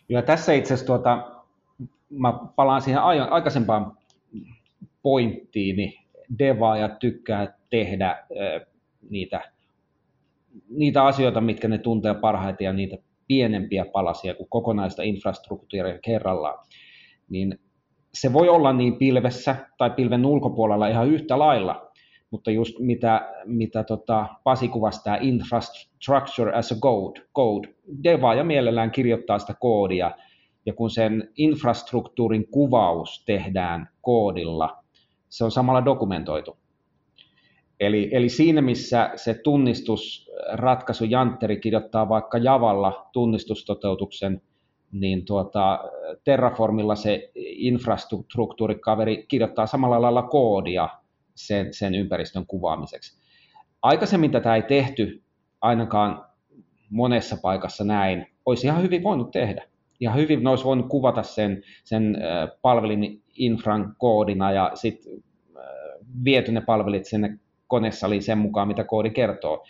Ja tässä itse asiassa tuota, mä palaan siihen aikaisempaan pointtiin, niin devaaja tykkää tehdä niitä niitä asioita, mitkä ne tuntee parhaiten ja niitä pienempiä palasia kuin kokonaista infrastruktuuria kerrallaan, niin se voi olla niin pilvessä tai pilven ulkopuolella ihan yhtä lailla, mutta just mitä, mitä tota Pasi kuvasi tämä infrastructure as a code, code. ja mielellään kirjoittaa sitä koodia, ja kun sen infrastruktuurin kuvaus tehdään koodilla, se on samalla dokumentoitu. Eli, eli siinä, missä se tunnistusratkaisu Jantteri kirjoittaa vaikka Javalla tunnistustoteutuksen, niin tuota, Terraformilla se infrastruktuurikaveri kirjoittaa samalla lailla koodia sen, sen ympäristön kuvaamiseksi. Aikaisemmin tätä ei tehty ainakaan monessa paikassa näin. Olisi ihan hyvin voinut tehdä. Ihan hyvin ne olisi voinut kuvata sen, sen palvelin infran koodina ja sitten viety ne palvelit sinne konesaliin sen mukaan, mitä koodi kertoo.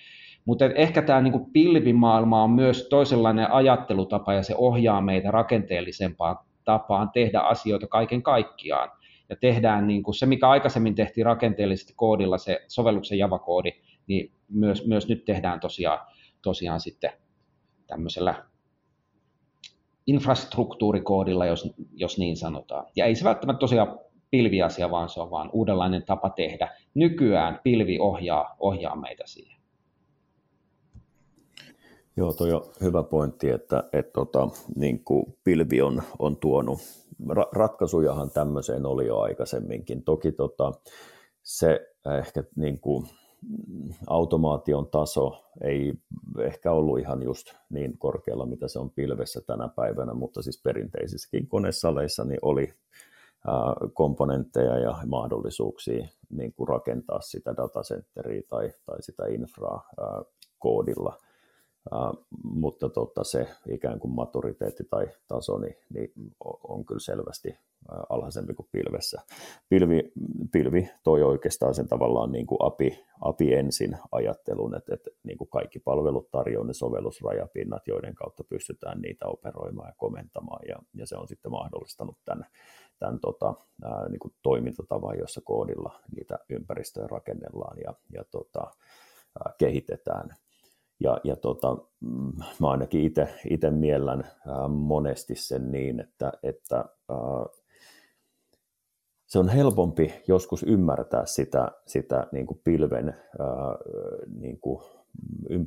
Mutta ehkä tämä niinku pilvimaailma on myös toisenlainen ajattelutapa ja se ohjaa meitä rakenteellisempaan tapaan tehdä asioita kaiken kaikkiaan. Ja tehdään niin kuin se, mikä aikaisemmin tehtiin rakenteellisesti koodilla, se sovelluksen Java-koodi, niin myös, myös nyt tehdään tosiaan, tosiaan sitten tämmöisellä infrastruktuurikoodilla, jos, jos niin sanotaan. Ja ei se välttämättä tosiaan pilviasia, vaan se on vaan uudenlainen tapa tehdä. Nykyään pilvi ohjaa, ohjaa meitä siihen. Joo, toi on hyvä pointti, että, että tota, niin kuin pilvi on, on tuonut, ra- ratkaisujahan tämmöiseen oli jo aikaisemminkin. Toki tota, se ehkä niin kuin, automaation taso ei ehkä ollut ihan just niin korkealla, mitä se on pilvessä tänä päivänä, mutta siis perinteisissäkin konesaleissa niin oli komponentteja ja mahdollisuuksia niin kuin rakentaa sitä datacenteriä tai, tai sitä infraa koodilla. mutta tota, se ikään kuin maturiteetti tai taso niin, niin on kyllä selvästi alhaisempi kuin pilvessä. Pilvi, pilvi toi oikeastaan sen tavallaan niin kuin API, API ensin ajattelun, että, että niin kuin kaikki palvelut tarjoaa ne sovellusrajapinnat, joiden kautta pystytään niitä operoimaan ja komentamaan, ja, ja se on sitten mahdollistanut tämän, tämän tota, ää, niin kuin toimintatavan, jossa koodilla niitä ympäristöjä rakennellaan ja, ja tota, ää, kehitetään. Ja, ja tota, mm, mä ainakin itse miellän ää, monesti sen niin, että, että ää, se on helpompi joskus ymmärtää sitä, sitä niin kuin pilven ää, niin kuin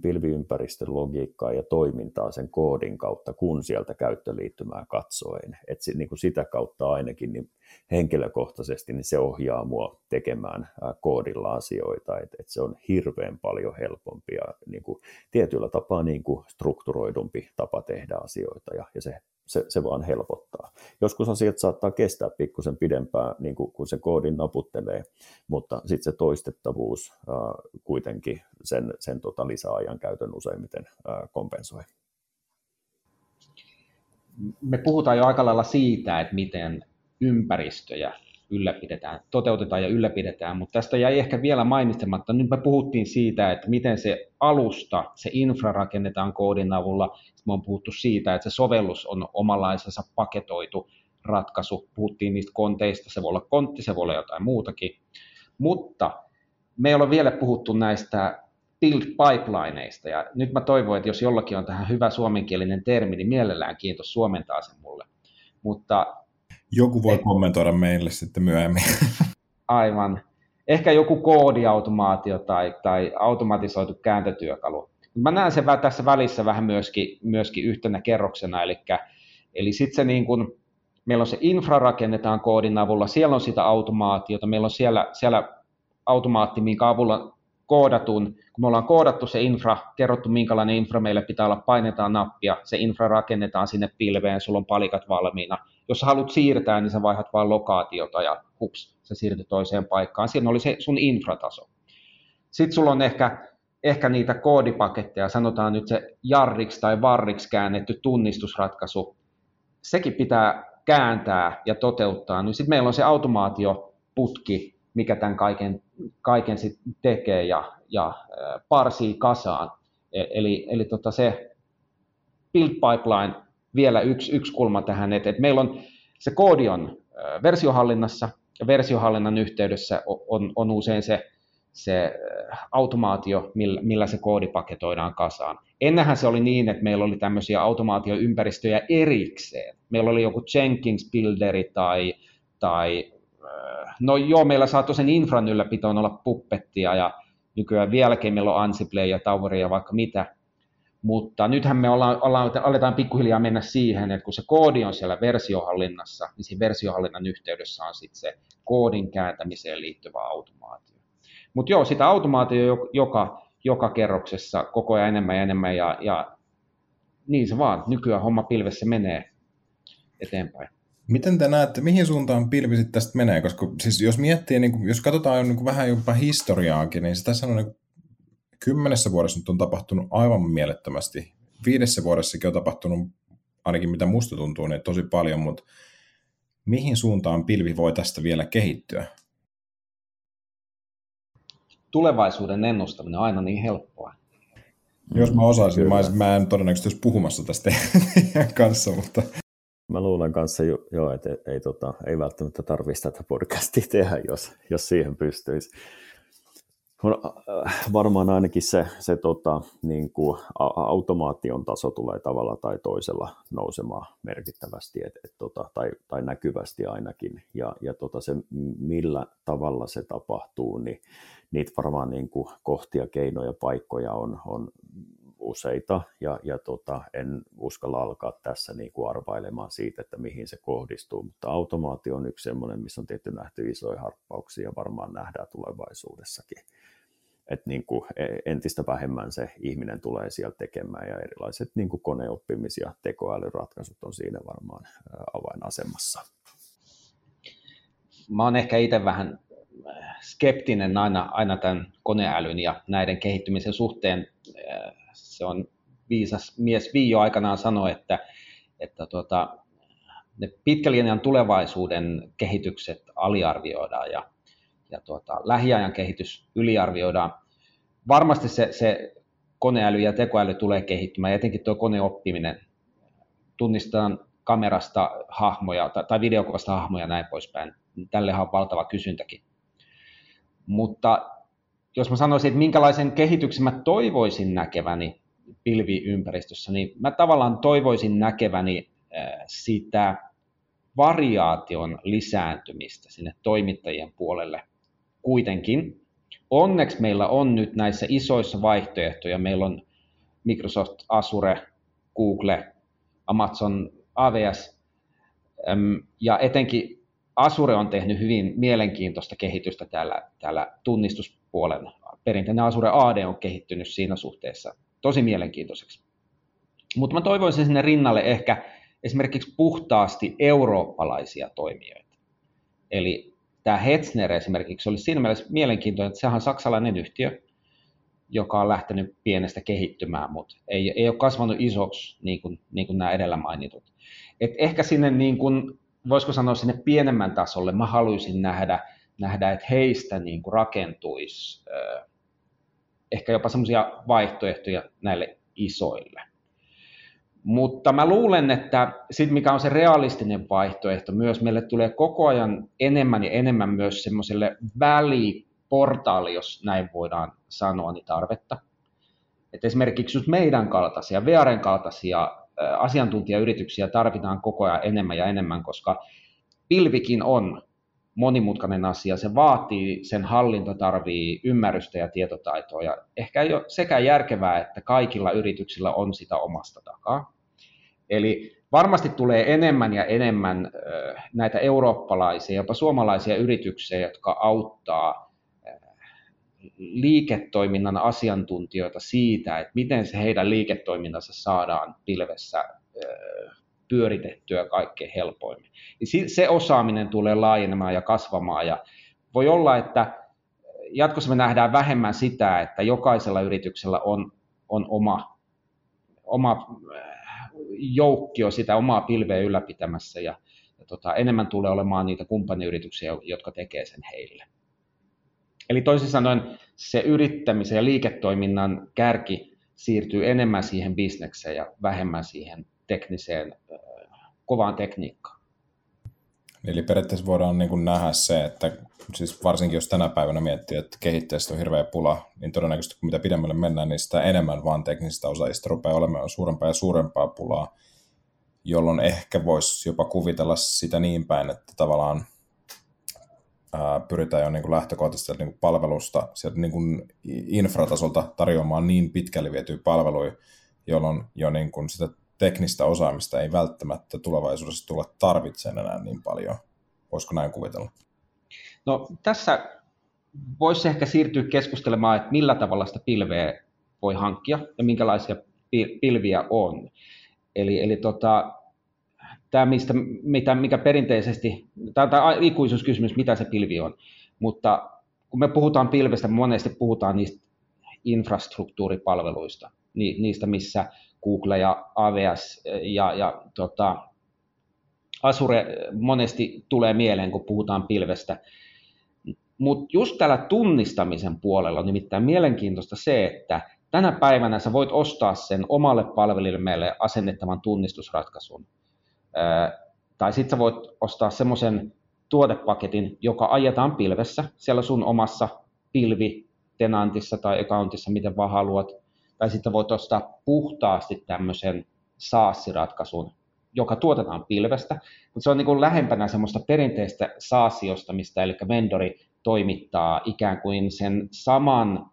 pilviympäristön logiikkaa ja toimintaa sen koodin kautta, kun sieltä käyttöliittymää katsoen. Et niin kuin sitä kautta ainakin niin henkilökohtaisesti niin se ohjaa mua tekemään koodilla asioita, että et se on hirveän paljon helpompi ja niin kuin, tietyllä tapaa niin kuin strukturoidumpi tapa tehdä asioita ja, ja se se, se vaan helpottaa. Joskus asiat saattaa kestää pikkusen pidempään, niin kuin, kun se koodin naputtelee, mutta sitten se toistettavuus ää, kuitenkin sen, sen tota lisäajan käytön useimmiten ää, kompensoi. Me puhutaan jo aika lailla siitä, että miten ympäristöjä ylläpidetään, toteutetaan ja ylläpidetään, mutta tästä jäi ehkä vielä mainitsematta. Nyt me puhuttiin siitä, että miten se alusta, se infra rakennetaan koodin avulla. Me on puhuttu siitä, että se sovellus on omanlaisensa paketoitu ratkaisu. Puhuttiin niistä konteista, se voi olla kontti, se voi olla jotain muutakin. Mutta me ei ole vielä puhuttu näistä build pipelineista, ja nyt mä toivon, että jos jollakin on tähän hyvä suomenkielinen termi, niin mielellään kiitos suomentaa sen mulle. Mutta joku voi kommentoida meille sitten myöhemmin. (laughs) Aivan. Ehkä joku koodiautomaatio tai, tai automatisoitu kääntötyökalu. Mä näen sen tässä välissä vähän myöskin, myöskin yhtenä kerroksena, eli, eli sitten se niin kun, meillä on se infra rakennetaan koodin avulla, siellä on sitä automaatiota, meillä on siellä, siellä automaatti, minkä avulla koodatun, kun me ollaan koodattu se infra, kerrottu minkälainen infra meille pitää olla, painetaan nappia, se infra rakennetaan sinne pilveen, sulla on palikat valmiina. Jos haluat siirtää, niin sä vaihdat vain lokaatiota ja hups, se siirtyy toiseen paikkaan. Siinä oli se sun infrataso. Sitten sulla on ehkä, ehkä niitä koodipaketteja, sanotaan nyt se jarriksi tai varriksi käännetty tunnistusratkaisu. Sekin pitää kääntää ja toteuttaa. Niin sitten meillä on se automaatioputki, mikä tämän kaiken, kaiken sit tekee ja, ja parsii kasaan. E, eli, eli tota se build pipeline, vielä yksi, yksi kulma tähän, että, että meillä on se koodi on versiohallinnassa, ja versiohallinnan yhteydessä on, on usein se, se automaatio, millä, millä se koodi paketoidaan kasaan. Ennenhän se oli niin, että meillä oli tämmöisiä automaatioympäristöjä erikseen. Meillä oli joku Jenkins-builderi tai, tai no joo, meillä saattoi sen infran ylläpitoon olla puppettia ja nykyään vieläkin meillä on Ansible ja Tauria ja vaikka mitä. Mutta nythän me ollaan, ollaan, aletaan pikkuhiljaa mennä siihen, että kun se koodi on siellä versiohallinnassa, niin siinä versiohallinnan yhteydessä on sitten se koodin kääntämiseen liittyvä automaatio. Mutta joo, sitä automaatio joka, joka kerroksessa koko ajan enemmän ja enemmän, ja, ja niin se vaan, nykyään homma pilvessä menee eteenpäin. Miten te näette, mihin suuntaan pilvi sitten tästä menee? Koska siis jos miettii, niin kuin, jos katsotaan niin kuin vähän jopa historiaakin, niin tässä on niin kymmenessä vuodessa nyt on tapahtunut aivan mielettömästi. Viidessä vuodessakin on tapahtunut, ainakin mitä musta tuntuu, niin tosi paljon, mutta mihin suuntaan pilvi voi tästä vielä kehittyä? Tulevaisuuden ennustaminen on aina niin helppoa. Jos mä osaisin, mä, mä en todennäköisesti olisi puhumassa tästä (laughs) kanssa, mutta Mä luulen kanssa jo, että ei, ei, tota, ei välttämättä tarvitsisi tätä podcastia tehdä, jos, jos siihen pystyisi. Äh, varmaan ainakin se, se tota, niin kuin automaation taso tulee tavalla tai toisella nousemaan merkittävästi et, et, tota, tai, tai näkyvästi ainakin. Ja, ja tota, se, millä tavalla se tapahtuu, niin niitä varmaan niin kuin kohtia, keinoja, paikkoja on, on useita ja, ja tota, en uskalla alkaa tässä niin kuin arvailemaan siitä, että mihin se kohdistuu, mutta automaatio on yksi sellainen, missä on tietty nähty isoja harppauksia ja varmaan nähdään tulevaisuudessakin. Että niin kuin e, entistä vähemmän se ihminen tulee siellä tekemään ja erilaiset niin kuin koneoppimis- ja tekoälyratkaisut on siinä varmaan avainasemassa. Mä oon ehkä itse vähän skeptinen aina, aina tämän koneälyn ja näiden kehittymisen suhteen se on viisas mies Viio aikanaan sanoi, että, että tuota, ne pitkälinjan tulevaisuuden kehitykset aliarvioidaan ja, ja tuota, lähiajan kehitys yliarvioidaan. Varmasti se, se koneäly ja tekoäly tulee kehittymään, etenkin tuo koneoppiminen. Tunnistetaan kamerasta hahmoja tai, tai videokuvasta hahmoja ja näin poispäin. Tällehän on valtava kysyntäkin. Mutta jos mä sanoisin, että minkälaisen kehityksen mä toivoisin näkeväni pilviympäristössä, niin mä tavallaan toivoisin näkeväni sitä variaation lisääntymistä sinne toimittajien puolelle kuitenkin. Onneksi meillä on nyt näissä isoissa vaihtoehtoja. Meillä on Microsoft Azure, Google, Amazon AWS ja etenkin Azure on tehnyt hyvin mielenkiintoista kehitystä täällä, täällä tunnistuspuolen. Perinteinen Azure AD on kehittynyt siinä suhteessa tosi mielenkiintoiseksi. Mutta mä toivoisin sinne rinnalle ehkä esimerkiksi puhtaasti eurooppalaisia toimijoita. Eli tämä Hetzner esimerkiksi oli siinä mielessä mielenkiintoinen, että sehän on saksalainen yhtiö, joka on lähtenyt pienestä kehittymään, mutta ei, ei ole kasvanut isoksi niin kuin, niin kuin nämä edellä mainitut. Et ehkä sinne, niin kuin, voisiko sanoa sinne pienemmän tasolle, mä haluaisin nähdä, nähdä että heistä niin kuin rakentuisi ehkä jopa semmoisia vaihtoehtoja näille isoille. Mutta mä luulen, että sit mikä on se realistinen vaihtoehto, myös meille tulee koko ajan enemmän ja enemmän myös semmoiselle väliportaali, jos näin voidaan sanoa, niin tarvetta. Et esimerkiksi just meidän kaltaisia, VRn kaltaisia asiantuntijayrityksiä tarvitaan koko ajan enemmän ja enemmän, koska pilvikin on monimutkainen asia. Se vaatii, sen hallinta tarvii ymmärrystä ja tietotaitoa ja ehkä ei ole sekä järkevää, että kaikilla yrityksillä on sitä omasta takaa. Eli varmasti tulee enemmän ja enemmän näitä eurooppalaisia, jopa suomalaisia yrityksiä, jotka auttaa liiketoiminnan asiantuntijoita siitä, että miten se heidän liiketoiminnansa saadaan pilvessä pyöritettyä kaikkein helpoimmin. Niin se osaaminen tulee laajenemaan ja kasvamaan ja voi olla, että jatkossa me nähdään vähemmän sitä, että jokaisella yrityksellä on, on oma, oma joukkio sitä omaa pilveä ylläpitämässä ja, ja tota, enemmän tulee olemaan niitä kumppaniyrityksiä, jotka tekee sen heille. Eli toisin sanoen se yrittämisen ja liiketoiminnan kärki siirtyy enemmän siihen bisnekseen ja vähemmän siihen tekniseen, kovaan tekniikkaan. Eli periaatteessa voidaan niin kuin nähdä se, että siis varsinkin jos tänä päivänä miettii, että kehittäjistä on hirveä pula, niin todennäköisesti kun mitä pidemmälle mennään, niin sitä enemmän vaan teknisistä osaajista rupeaa olemaan suurempaa ja suurempaa pulaa, jolloin ehkä voisi jopa kuvitella sitä niin päin, että tavallaan ää, pyritään jo niin kuin lähtökohtaisesti niin kuin palvelusta sieltä niin kuin infratasolta tarjoamaan niin pitkälle vietyjä palveluja, jolloin jo niin kuin sitä teknistä osaamista ei välttämättä tulevaisuudessa tule tarvitsemaan enää niin paljon. Voisiko näin kuvitella? No tässä voisi ehkä siirtyä keskustelemaan, että millä tavalla sitä pilveä voi hankkia ja minkälaisia pilviä on. Eli, eli tota, tämä, mistä, mitä, mikä perinteisesti, tämä on ikuisuuskysymys, mitä se pilvi on, mutta kun me puhutaan pilvestä, monesti puhutaan niistä infrastruktuuripalveluista, niistä, missä Google ja AWS ja, ja tota, Azure monesti tulee mieleen, kun puhutaan pilvestä. Mutta just tällä tunnistamisen puolella on nimittäin mielenkiintoista se, että tänä päivänä sä voit ostaa sen omalle palvelimelle asennettavan tunnistusratkaisun. tai sitten sä voit ostaa semmoisen tuotepaketin, joka ajetaan pilvessä siellä sun omassa pilvi tenantissa tai accountissa, miten vaan haluat tai sitten voit ostaa puhtaasti tämmöisen SaaS-ratkaisun, joka tuotetaan pilvestä, mutta se on niin kuin lähempänä semmoista perinteistä SaaS-ostamista, eli vendori toimittaa ikään kuin sen saman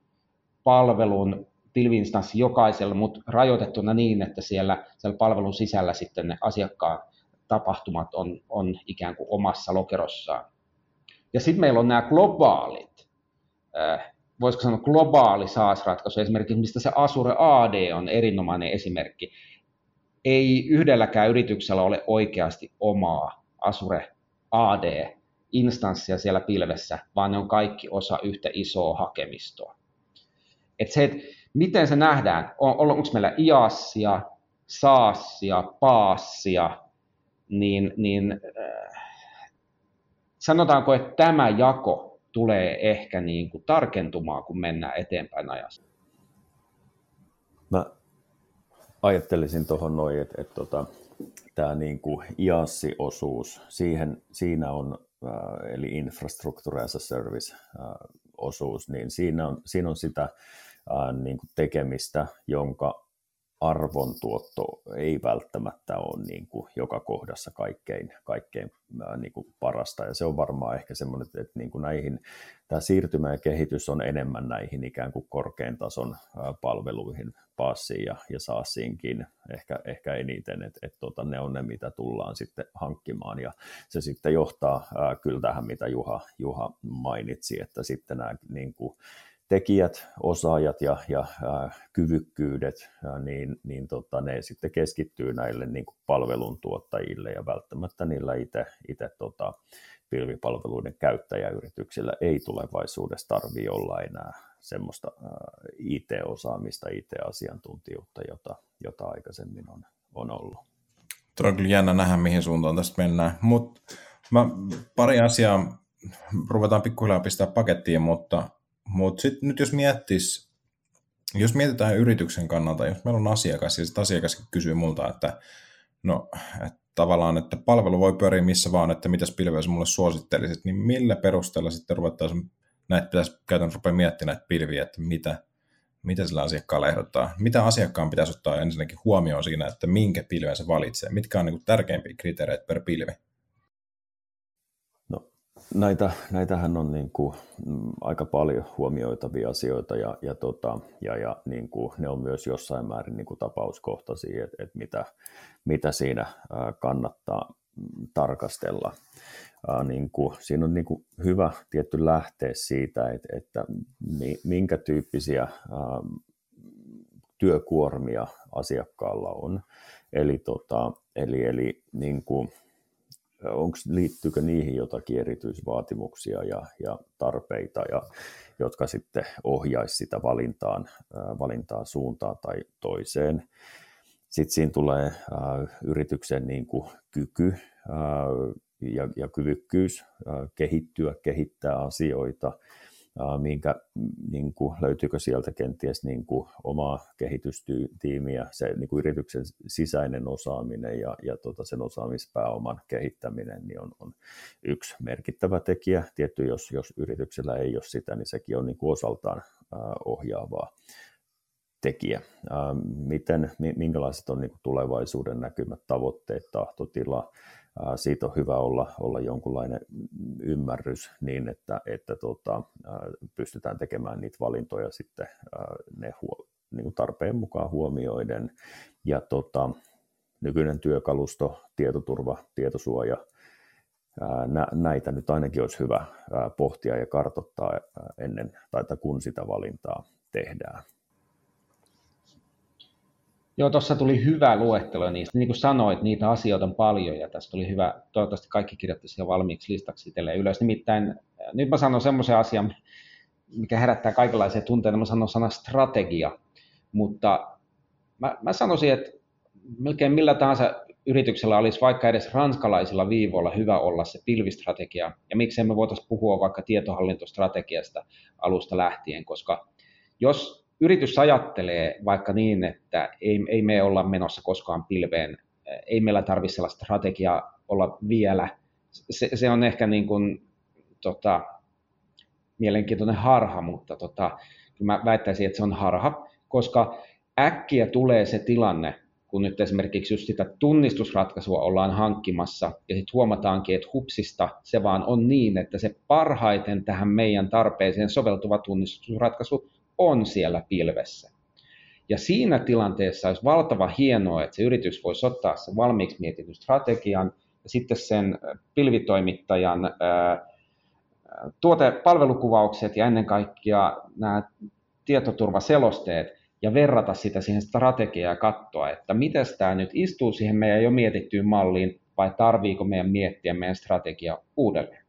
palvelun pilviinstanssi jokaisella, mutta rajoitettuna niin, että siellä, siellä palvelun sisällä sitten ne asiakkaan tapahtumat on, on ikään kuin omassa lokerossaan. Ja sitten meillä on nämä globaalit voisiko sanoa globaali SaaS-ratkaisu, esimerkiksi mistä se Azure AD on erinomainen esimerkki. Ei yhdelläkään yrityksellä ole oikeasti omaa Azure AD-instanssia siellä pilvessä, vaan ne on kaikki osa yhtä isoa hakemistoa. Et se, että miten se nähdään, on, onko meillä IaaSia, SaaSia, PaaSia, niin, niin äh, sanotaanko, että tämä jako tulee ehkä niin kuin tarkentumaan, kun mennään eteenpäin ajassa? Mä ajattelisin tuohon noin, että, että tota, tämä niin IASSI-osuus, siihen, siinä on, äh, eli Infrastructure as a Service-osuus, niin siinä on, siinä on sitä äh, niin kuin tekemistä, jonka arvontuotto ei välttämättä ole niin kuin joka kohdassa kaikkein, kaikkein niin kuin parasta. Ja se on varmaan ehkä semmoinen, että niin kuin näihin, tämä siirtymä ja kehitys on enemmän näihin ikään kuin korkean tason palveluihin, passiin ja, ja saasiinkin ehkä, ehkä eniten, että et tota, ne on ne, mitä tullaan sitten hankkimaan. Ja se sitten johtaa ää, kyllä tähän, mitä Juha, Juha mainitsi, että sitten nämä niin kuin, tekijät, osaajat ja, ja ää, kyvykkyydet, ää, niin, niin tota, ne sitten keskittyy näille niin kuin palveluntuottajille ja välttämättä niillä itse tota, pilvipalveluiden käyttäjäyrityksillä ei tulevaisuudessa tarvitse olla enää semmoista IT-osaamista, IT-asiantuntijuutta, jota, jota aikaisemmin on, on ollut. Tuo on kyllä jännä nähdä, mihin suuntaan tästä mennään. Mutta pari asiaa ruvetaan pikkuhiljaa pistää pakettiin, mutta mutta sitten nyt jos miettis, jos mietitään yrityksen kannalta, jos meillä on asiakas ja sitten asiakas kysyy multa, että no, että tavallaan, että palvelu voi pyöriä missä vaan, että mitäs pilveä mulle suosittelisit, niin millä perusteella sitten ruvettaisiin, näitä pitäisi käytännössä rupea miettimään näitä pilviä, että mitä, mitä sillä asiakkaalla ehdottaa, mitä asiakkaan pitäisi ottaa ensinnäkin huomioon siinä, että minkä pilven se valitsee, mitkä on niin tärkeimpiä kriteereitä per pilvi? Näitä, näitähän on niin kuin, mm, aika paljon huomioitavia asioita ja, ja, tota, ja, ja niin kuin, ne on myös jossain määrin niin kuin tapauskohtaisia, että, että mitä, mitä siinä kannattaa mm, tarkastella. niin kuin, siinä on niin kuin hyvä tietty lähteä siitä, että, että minkä tyyppisiä työkuormia asiakkaalla on. Eli, tota, eli, eli niin kuin, onko, liittyykö niihin jotakin erityisvaatimuksia ja, ja tarpeita, ja, jotka sitten ohjaisi sitä valintaan, valintaan suuntaan tai toiseen. Sitten siinä tulee äh, yrityksen niin kuin, kyky äh, ja, ja kyvykkyys äh, kehittyä, kehittää asioita, minkä, niin kuin, löytyykö sieltä kenties niin kuin, omaa kehitystiimiä, se niin kuin yrityksen sisäinen osaaminen ja, ja tota, sen osaamispääoman kehittäminen niin on, on yksi merkittävä tekijä. Tietty, jos, jos yrityksellä ei ole sitä, niin sekin on niin kuin osaltaan äh, ohjaavaa tekijä. Miten, minkälaiset on niin kuin tulevaisuuden näkymät, tavoitteet, tahtotila, siitä on hyvä olla, olla jonkunlainen ymmärrys niin, että, että tota, pystytään tekemään niitä valintoja sitten ne huo, niin tarpeen mukaan huomioiden. Ja tota, nykyinen työkalusto, tietoturva, tietosuoja, näitä nyt ainakin olisi hyvä pohtia ja kartoittaa ennen tai kun sitä valintaa tehdään. Joo, tuossa tuli hyvä luettelo niistä. Niin kuin sanoit, niitä asioita on paljon ja tästä tuli hyvä. Toivottavasti kaikki kirjoittaisi jo valmiiksi listaksi itselleen ylös. Nimittäin äh, nyt mä sanon semmoisen asian, mikä herättää kaikenlaisia tunteita. Mä sanon sana strategia, mutta mä, mä sanoisin, että melkein millä tahansa yrityksellä olisi vaikka edes ranskalaisilla viivoilla hyvä olla se pilvistrategia. Ja miksei me voitaisiin puhua vaikka tietohallintostrategiasta alusta lähtien, koska jos yritys ajattelee vaikka niin, että ei, ei me olla menossa koskaan pilveen, ei meillä tarvitse sellaista strategiaa olla vielä. Se, se on ehkä niin kuin, tota, mielenkiintoinen harha, mutta tota, mä väittäisin, että se on harha, koska äkkiä tulee se tilanne, kun nyt esimerkiksi just sitä tunnistusratkaisua ollaan hankkimassa, ja sitten huomataankin, että hupsista se vaan on niin, että se parhaiten tähän meidän tarpeeseen soveltuva tunnistusratkaisu on siellä pilvessä. Ja siinä tilanteessa olisi valtava hienoa, että se yritys voisi ottaa sen valmiiksi mietityn strategian ja sitten sen pilvitoimittajan tuotepalvelukuvaukset ja ennen kaikkea nämä tietoturvaselosteet ja verrata sitä siihen strategiaan ja katsoa, että miten tämä nyt istuu siihen meidän jo mietittyyn malliin vai tarviiko meidän miettiä meidän strategia uudelleen.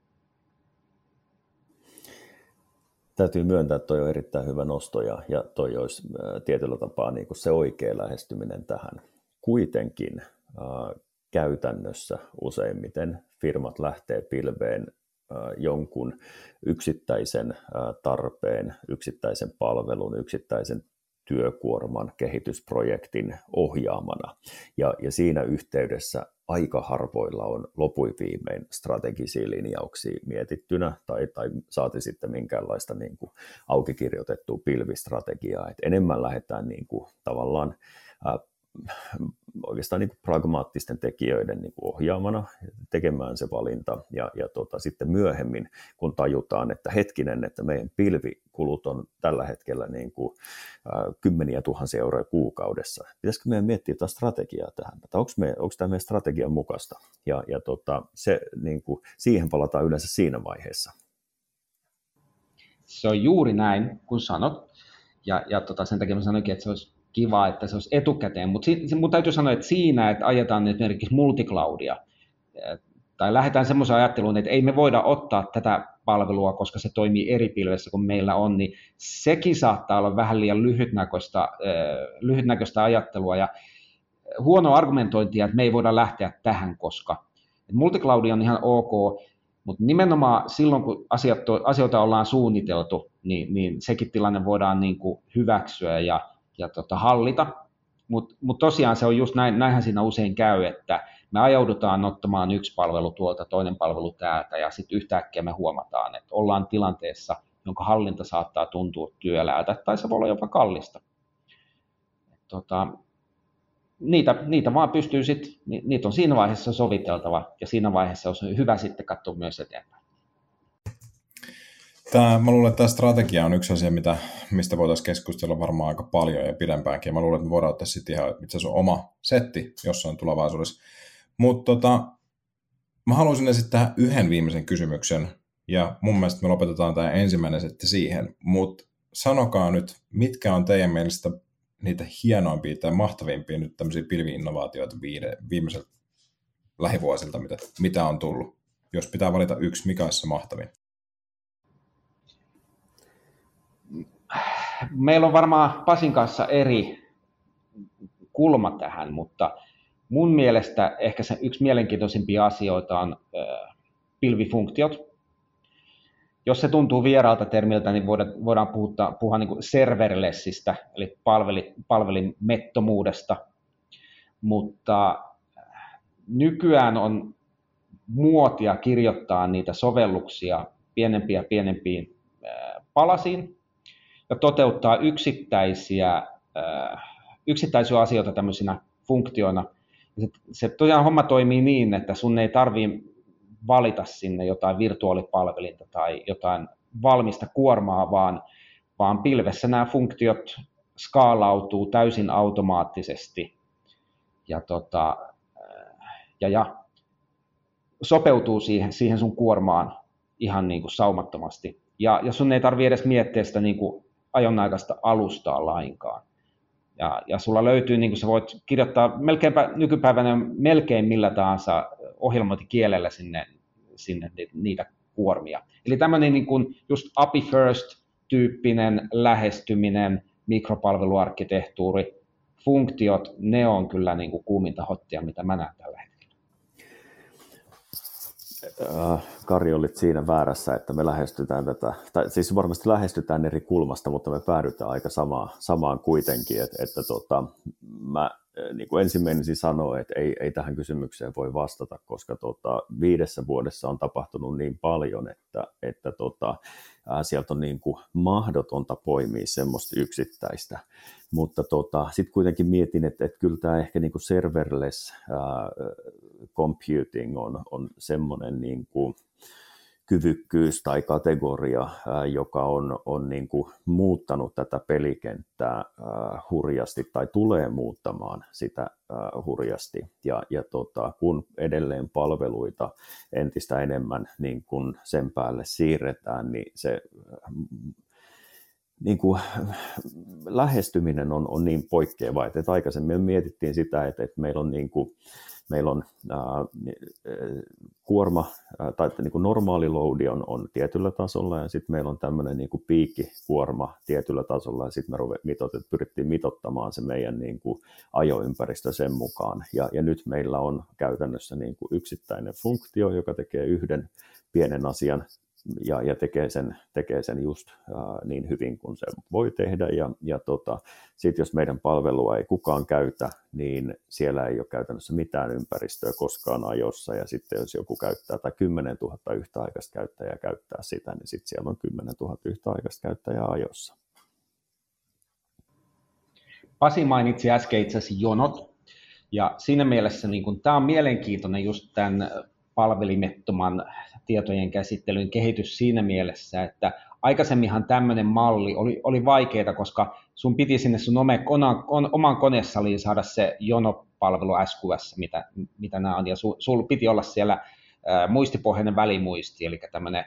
Täytyy myöntää, että toi on erittäin hyvä nosto ja, ja toi olisi ää, tietyllä tapaa niin kuin se oikea lähestyminen tähän. Kuitenkin ää, käytännössä useimmiten firmat lähtee pilveen jonkun yksittäisen tarpeen, yksittäisen palvelun, yksittäisen työkuorman kehitysprojektin ohjaamana. Ja, ja siinä yhteydessä aika harvoilla on lopui viimein strategisia linjauksia mietittynä tai, tai saati sitten minkäänlaista niin kuin aukikirjoitettua pilvistrategiaa. Et enemmän lähdetään niin kuin, tavallaan oikeastaan niin kuin pragmaattisten tekijöiden niin kuin ohjaamana tekemään se valinta. Ja, ja tota, sitten myöhemmin, kun tajutaan, että hetkinen, että meidän pilvikulut on tällä hetkellä niin kuin, äh, kymmeniä tuhansia euroja kuukaudessa, pitäisikö meidän miettiä jotain strategiaa tähän, että onko, me, onko tämä meidän strategian mukaista. Ja, ja tota, se, niin kuin, siihen palataan yleensä siinä vaiheessa. Se on juuri näin, kun sanot. Ja, ja tota, sen takia mä sanoinkin, että se olisi kiva, että se olisi etukäteen, mutta si- mun täytyy sanoa, että siinä, että ajetaan esimerkiksi multicloudia, tai lähdetään semmoiseen ajatteluun, että ei me voida ottaa tätä palvelua, koska se toimii eri pilvessä kuin meillä on, niin sekin saattaa olla vähän liian lyhytnäköistä, lyhytnäköistä ajattelua. Ja huono argumentointia, että me ei voida lähteä tähän, koska multicloudi on ihan ok, mutta nimenomaan silloin, kun asioita ollaan suunniteltu, niin, niin sekin tilanne voidaan niin kuin hyväksyä ja ja tota, hallita. Mutta mut tosiaan se on just näin, näinhän siinä usein käy, että me ajaudutaan ottamaan yksi palvelu tuolta, toinen palvelu täältä, ja sitten yhtäkkiä me huomataan, että ollaan tilanteessa, jonka hallinta saattaa tuntua työläältä, tai se voi olla jopa kallista. Tota, niitä, niitä vaan pystyy sitten, niitä on siinä vaiheessa soviteltava, ja siinä vaiheessa on hyvä sitten katsoa myös eteenpäin. Tämä, mä luulen, että tämä strategia on yksi asia, mitä, mistä voitaisiin keskustella varmaan aika paljon ja pidempäänkin. Mä luulen, että me voidaan ottaa sitten ihan itse asiassa oma setti jossain tulevaisuudessa. Mutta tota, mä haluaisin esittää yhden viimeisen kysymyksen, ja mun mielestä me lopetetaan tämä ensimmäinen setti siihen, mutta sanokaa nyt, mitkä on teidän mielestä niitä hienoimpia tai mahtavimpia nyt tämmöisiä pilvi-innovaatioita viimeiseltä lähivuosilta, mitä, mitä on tullut? Jos pitää valita yksi, mikä olisi se mahtavin? Meillä on varmaan Pasin kanssa eri kulma tähän, mutta mun mielestä ehkä se yksi mielenkiintoisimpia asioita on pilvifunktiot. Jos se tuntuu vieraalta termiltä, niin voidaan, voidaan puhua, puhua niin serverlessistä, eli palveli, palvelimettomuudesta, mutta nykyään on muotia kirjoittaa niitä sovelluksia pienempiä pienempiin palasiin, ja toteuttaa yksittäisiä, äh, yksittäisiä asioita tämmöisinä funktioina. Se, tosiaan homma toimii niin, että sun ei tarvi valita sinne jotain virtuaalipalvelinta tai jotain valmista kuormaa, vaan, vaan pilvessä nämä funktiot skaalautuu täysin automaattisesti ja, tota, ja, ja sopeutuu siihen, siihen sun kuormaan ihan niin kuin saumattomasti. Ja, ja sun ei tarvi edes miettiä sitä niin kuin ajonaikaista alustaa lainkaan. Ja, ja sulla löytyy, niin kuin sä voit kirjoittaa melkeinpä nykypäivänä melkein millä tahansa ohjelmointikielellä sinne, sinne niitä kuormia. Eli tämmöinen niin kuin just API first-tyyppinen lähestyminen, mikropalveluarkkitehtuuri, funktiot, ne on kyllä niin kuin kuuminta hottia, mitä mä näen tällä hetkellä. Äh, Kari, olit siinä väärässä, että me lähestytään tätä, tai siis varmasti lähestytään eri kulmasta, mutta me päädytään aika samaan, samaan kuitenkin, että, että tota, mä niin kuin ensimmäinen sanoa, että ei, ei tähän kysymykseen voi vastata, koska tota, viidessä vuodessa on tapahtunut niin paljon, että, että tota, ää, sieltä on niin kuin mahdotonta poimia semmoista yksittäistä. Mutta tota, sitten kuitenkin mietin, että, että kyllä tämä ehkä niin kuin serverless ää, computing on, on semmoinen niin kuin, kyvykkyys tai kategoria, joka on, on niin kuin muuttanut tätä pelikenttää hurjasti tai tulee muuttamaan sitä hurjasti. Ja, ja tota, kun edelleen palveluita entistä enemmän niin kuin sen päälle siirretään, niin se niin kuin, lähestyminen on, on niin poikkeava, että aikaisemmin mietittiin sitä, että, että meillä on niin kuin, meillä on ää, kuorma tai niin kuin normaali loadi on, on tietyllä tasolla ja sitten meillä on tämmöinen niin kuin piikkikuorma tietyllä tasolla ja sitten me mitotet, pyrittiin mitottamaan se meidän niin kuin ajoympäristö sen mukaan. Ja, ja nyt meillä on käytännössä niin kuin yksittäinen funktio, joka tekee yhden pienen asian ja, ja tekee, sen, tekee sen just ää, niin hyvin kuin se voi tehdä. Ja, ja tota, sitten jos meidän palvelua ei kukaan käytä, niin siellä ei ole käytännössä mitään ympäristöä koskaan ajossa. Ja sitten jos joku käyttää tai 10 000 yhtäaikaista käyttäjää käyttää sitä, niin sitten siellä on 10 000 yhtäaikaista käyttäjää ajossa. Pasi mainitsi äsken itse asiassa jonot, ja siinä mielessä niin kun, tämä on mielenkiintoinen just tämän palvelimettoman tietojen käsittelyn kehitys siinä mielessä, että aikaisemminhan tämmöinen malli oli, oli vaikeaa, koska sun piti sinne sun ome, oman, oman konesaliin saada se jonopalvelu SQS, mitä, mitä nämä on, ja su, sul piti olla siellä ä, muistipohjainen välimuisti, eli tämmöinen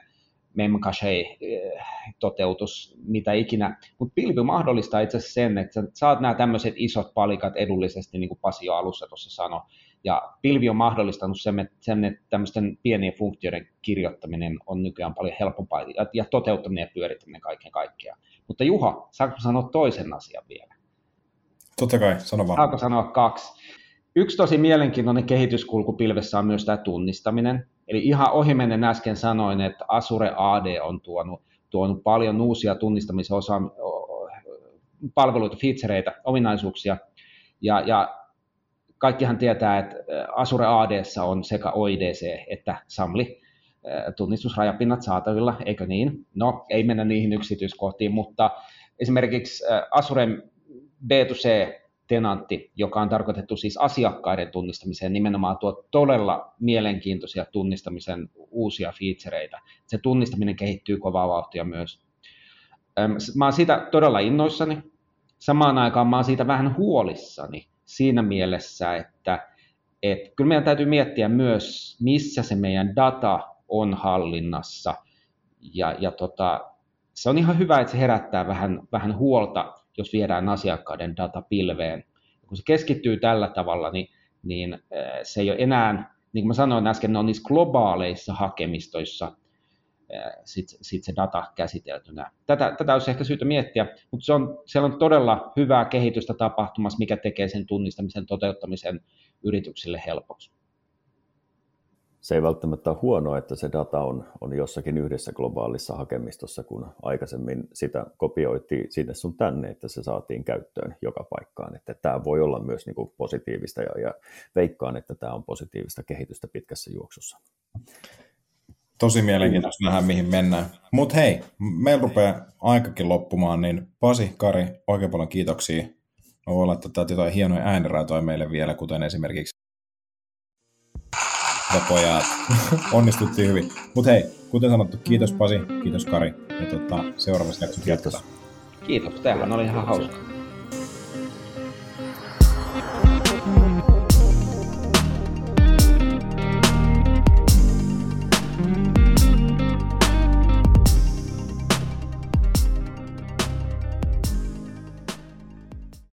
memcache-toteutus, mitä ikinä. Mutta pilvi mahdollistaa itse asiassa sen, että sä saat nämä tämmöiset isot palikat edullisesti, niin kuin Pasi jo alussa tuossa sanoi. Ja pilvi on mahdollistanut sen, että, sen, että tämmöisten pienien funktioiden kirjoittaminen on nykyään paljon helpompaa ja, ja toteuttaminen ja pyörittäminen kaiken kaikkiaan. Mutta Juha, saanko sanoa toisen asian vielä? Totta kai, sano vaan. Saanko sanoa kaksi? Yksi tosi mielenkiintoinen kehityskulku pilvessä on myös tämä tunnistaminen. Eli ihan ohimennen äsken sanoin, että Azure AD on tuonut, tuonut paljon uusia tunnistamisen palveluita, featureita, ominaisuuksia. Ja, ja kaikkihan tietää, että Azure AD on sekä OIDC että SAMLI tunnistusrajapinnat saatavilla, eikö niin? No, ei mennä niihin yksityiskohtiin, mutta esimerkiksi Azure B2C tenantti, joka on tarkoitettu siis asiakkaiden tunnistamiseen, nimenomaan tuo todella mielenkiintoisia tunnistamisen uusia featureita. Se tunnistaminen kehittyy kovaa vauhtia myös. Mä oon siitä todella innoissani. Samaan aikaan mä oon siitä vähän huolissani siinä mielessä, että, että kyllä meidän täytyy miettiä myös, missä se meidän data on hallinnassa. Ja, ja tota, se on ihan hyvä, että se herättää vähän, vähän huolta jos viedään asiakkaiden data pilveen. Ja kun se keskittyy tällä tavalla, niin, niin se ei ole enää, niin kuin mä sanoin äsken, ne on niissä globaaleissa hakemistoissa sitten sit se data käsiteltynä. Tätä, tätä olisi ehkä syytä miettiä, mutta se on, siellä on todella hyvää kehitystä tapahtumassa, mikä tekee sen tunnistamisen toteuttamisen yrityksille helpoksi se ei välttämättä ole huono, että se data on, on jossakin yhdessä globaalissa hakemistossa, kun aikaisemmin sitä kopioitiin sinne sun tänne, että se saatiin käyttöön joka paikkaan. Että tämä voi olla myös niin kuin positiivista ja, ja veikkaan, että tämä on positiivista kehitystä pitkässä juoksussa. Tosi mielenkiintoista nähdä, mihin mennään. Mutta hei, meillä rupeaa aikakin loppumaan, niin Pasi, Kari, oikein paljon kiitoksia. Mä voin laittaa jotain hienoja ääniraitoja meille vielä, kuten esimerkiksi ja pojat. (laughs) Onnistuttiin hyvin. Mutta hei, kuten sanottu, kiitos Pasi, kiitos Kari. Ja tota, seuraavassa jaksossa Kiitos. Kiitos, tämähän oli ihan hauska.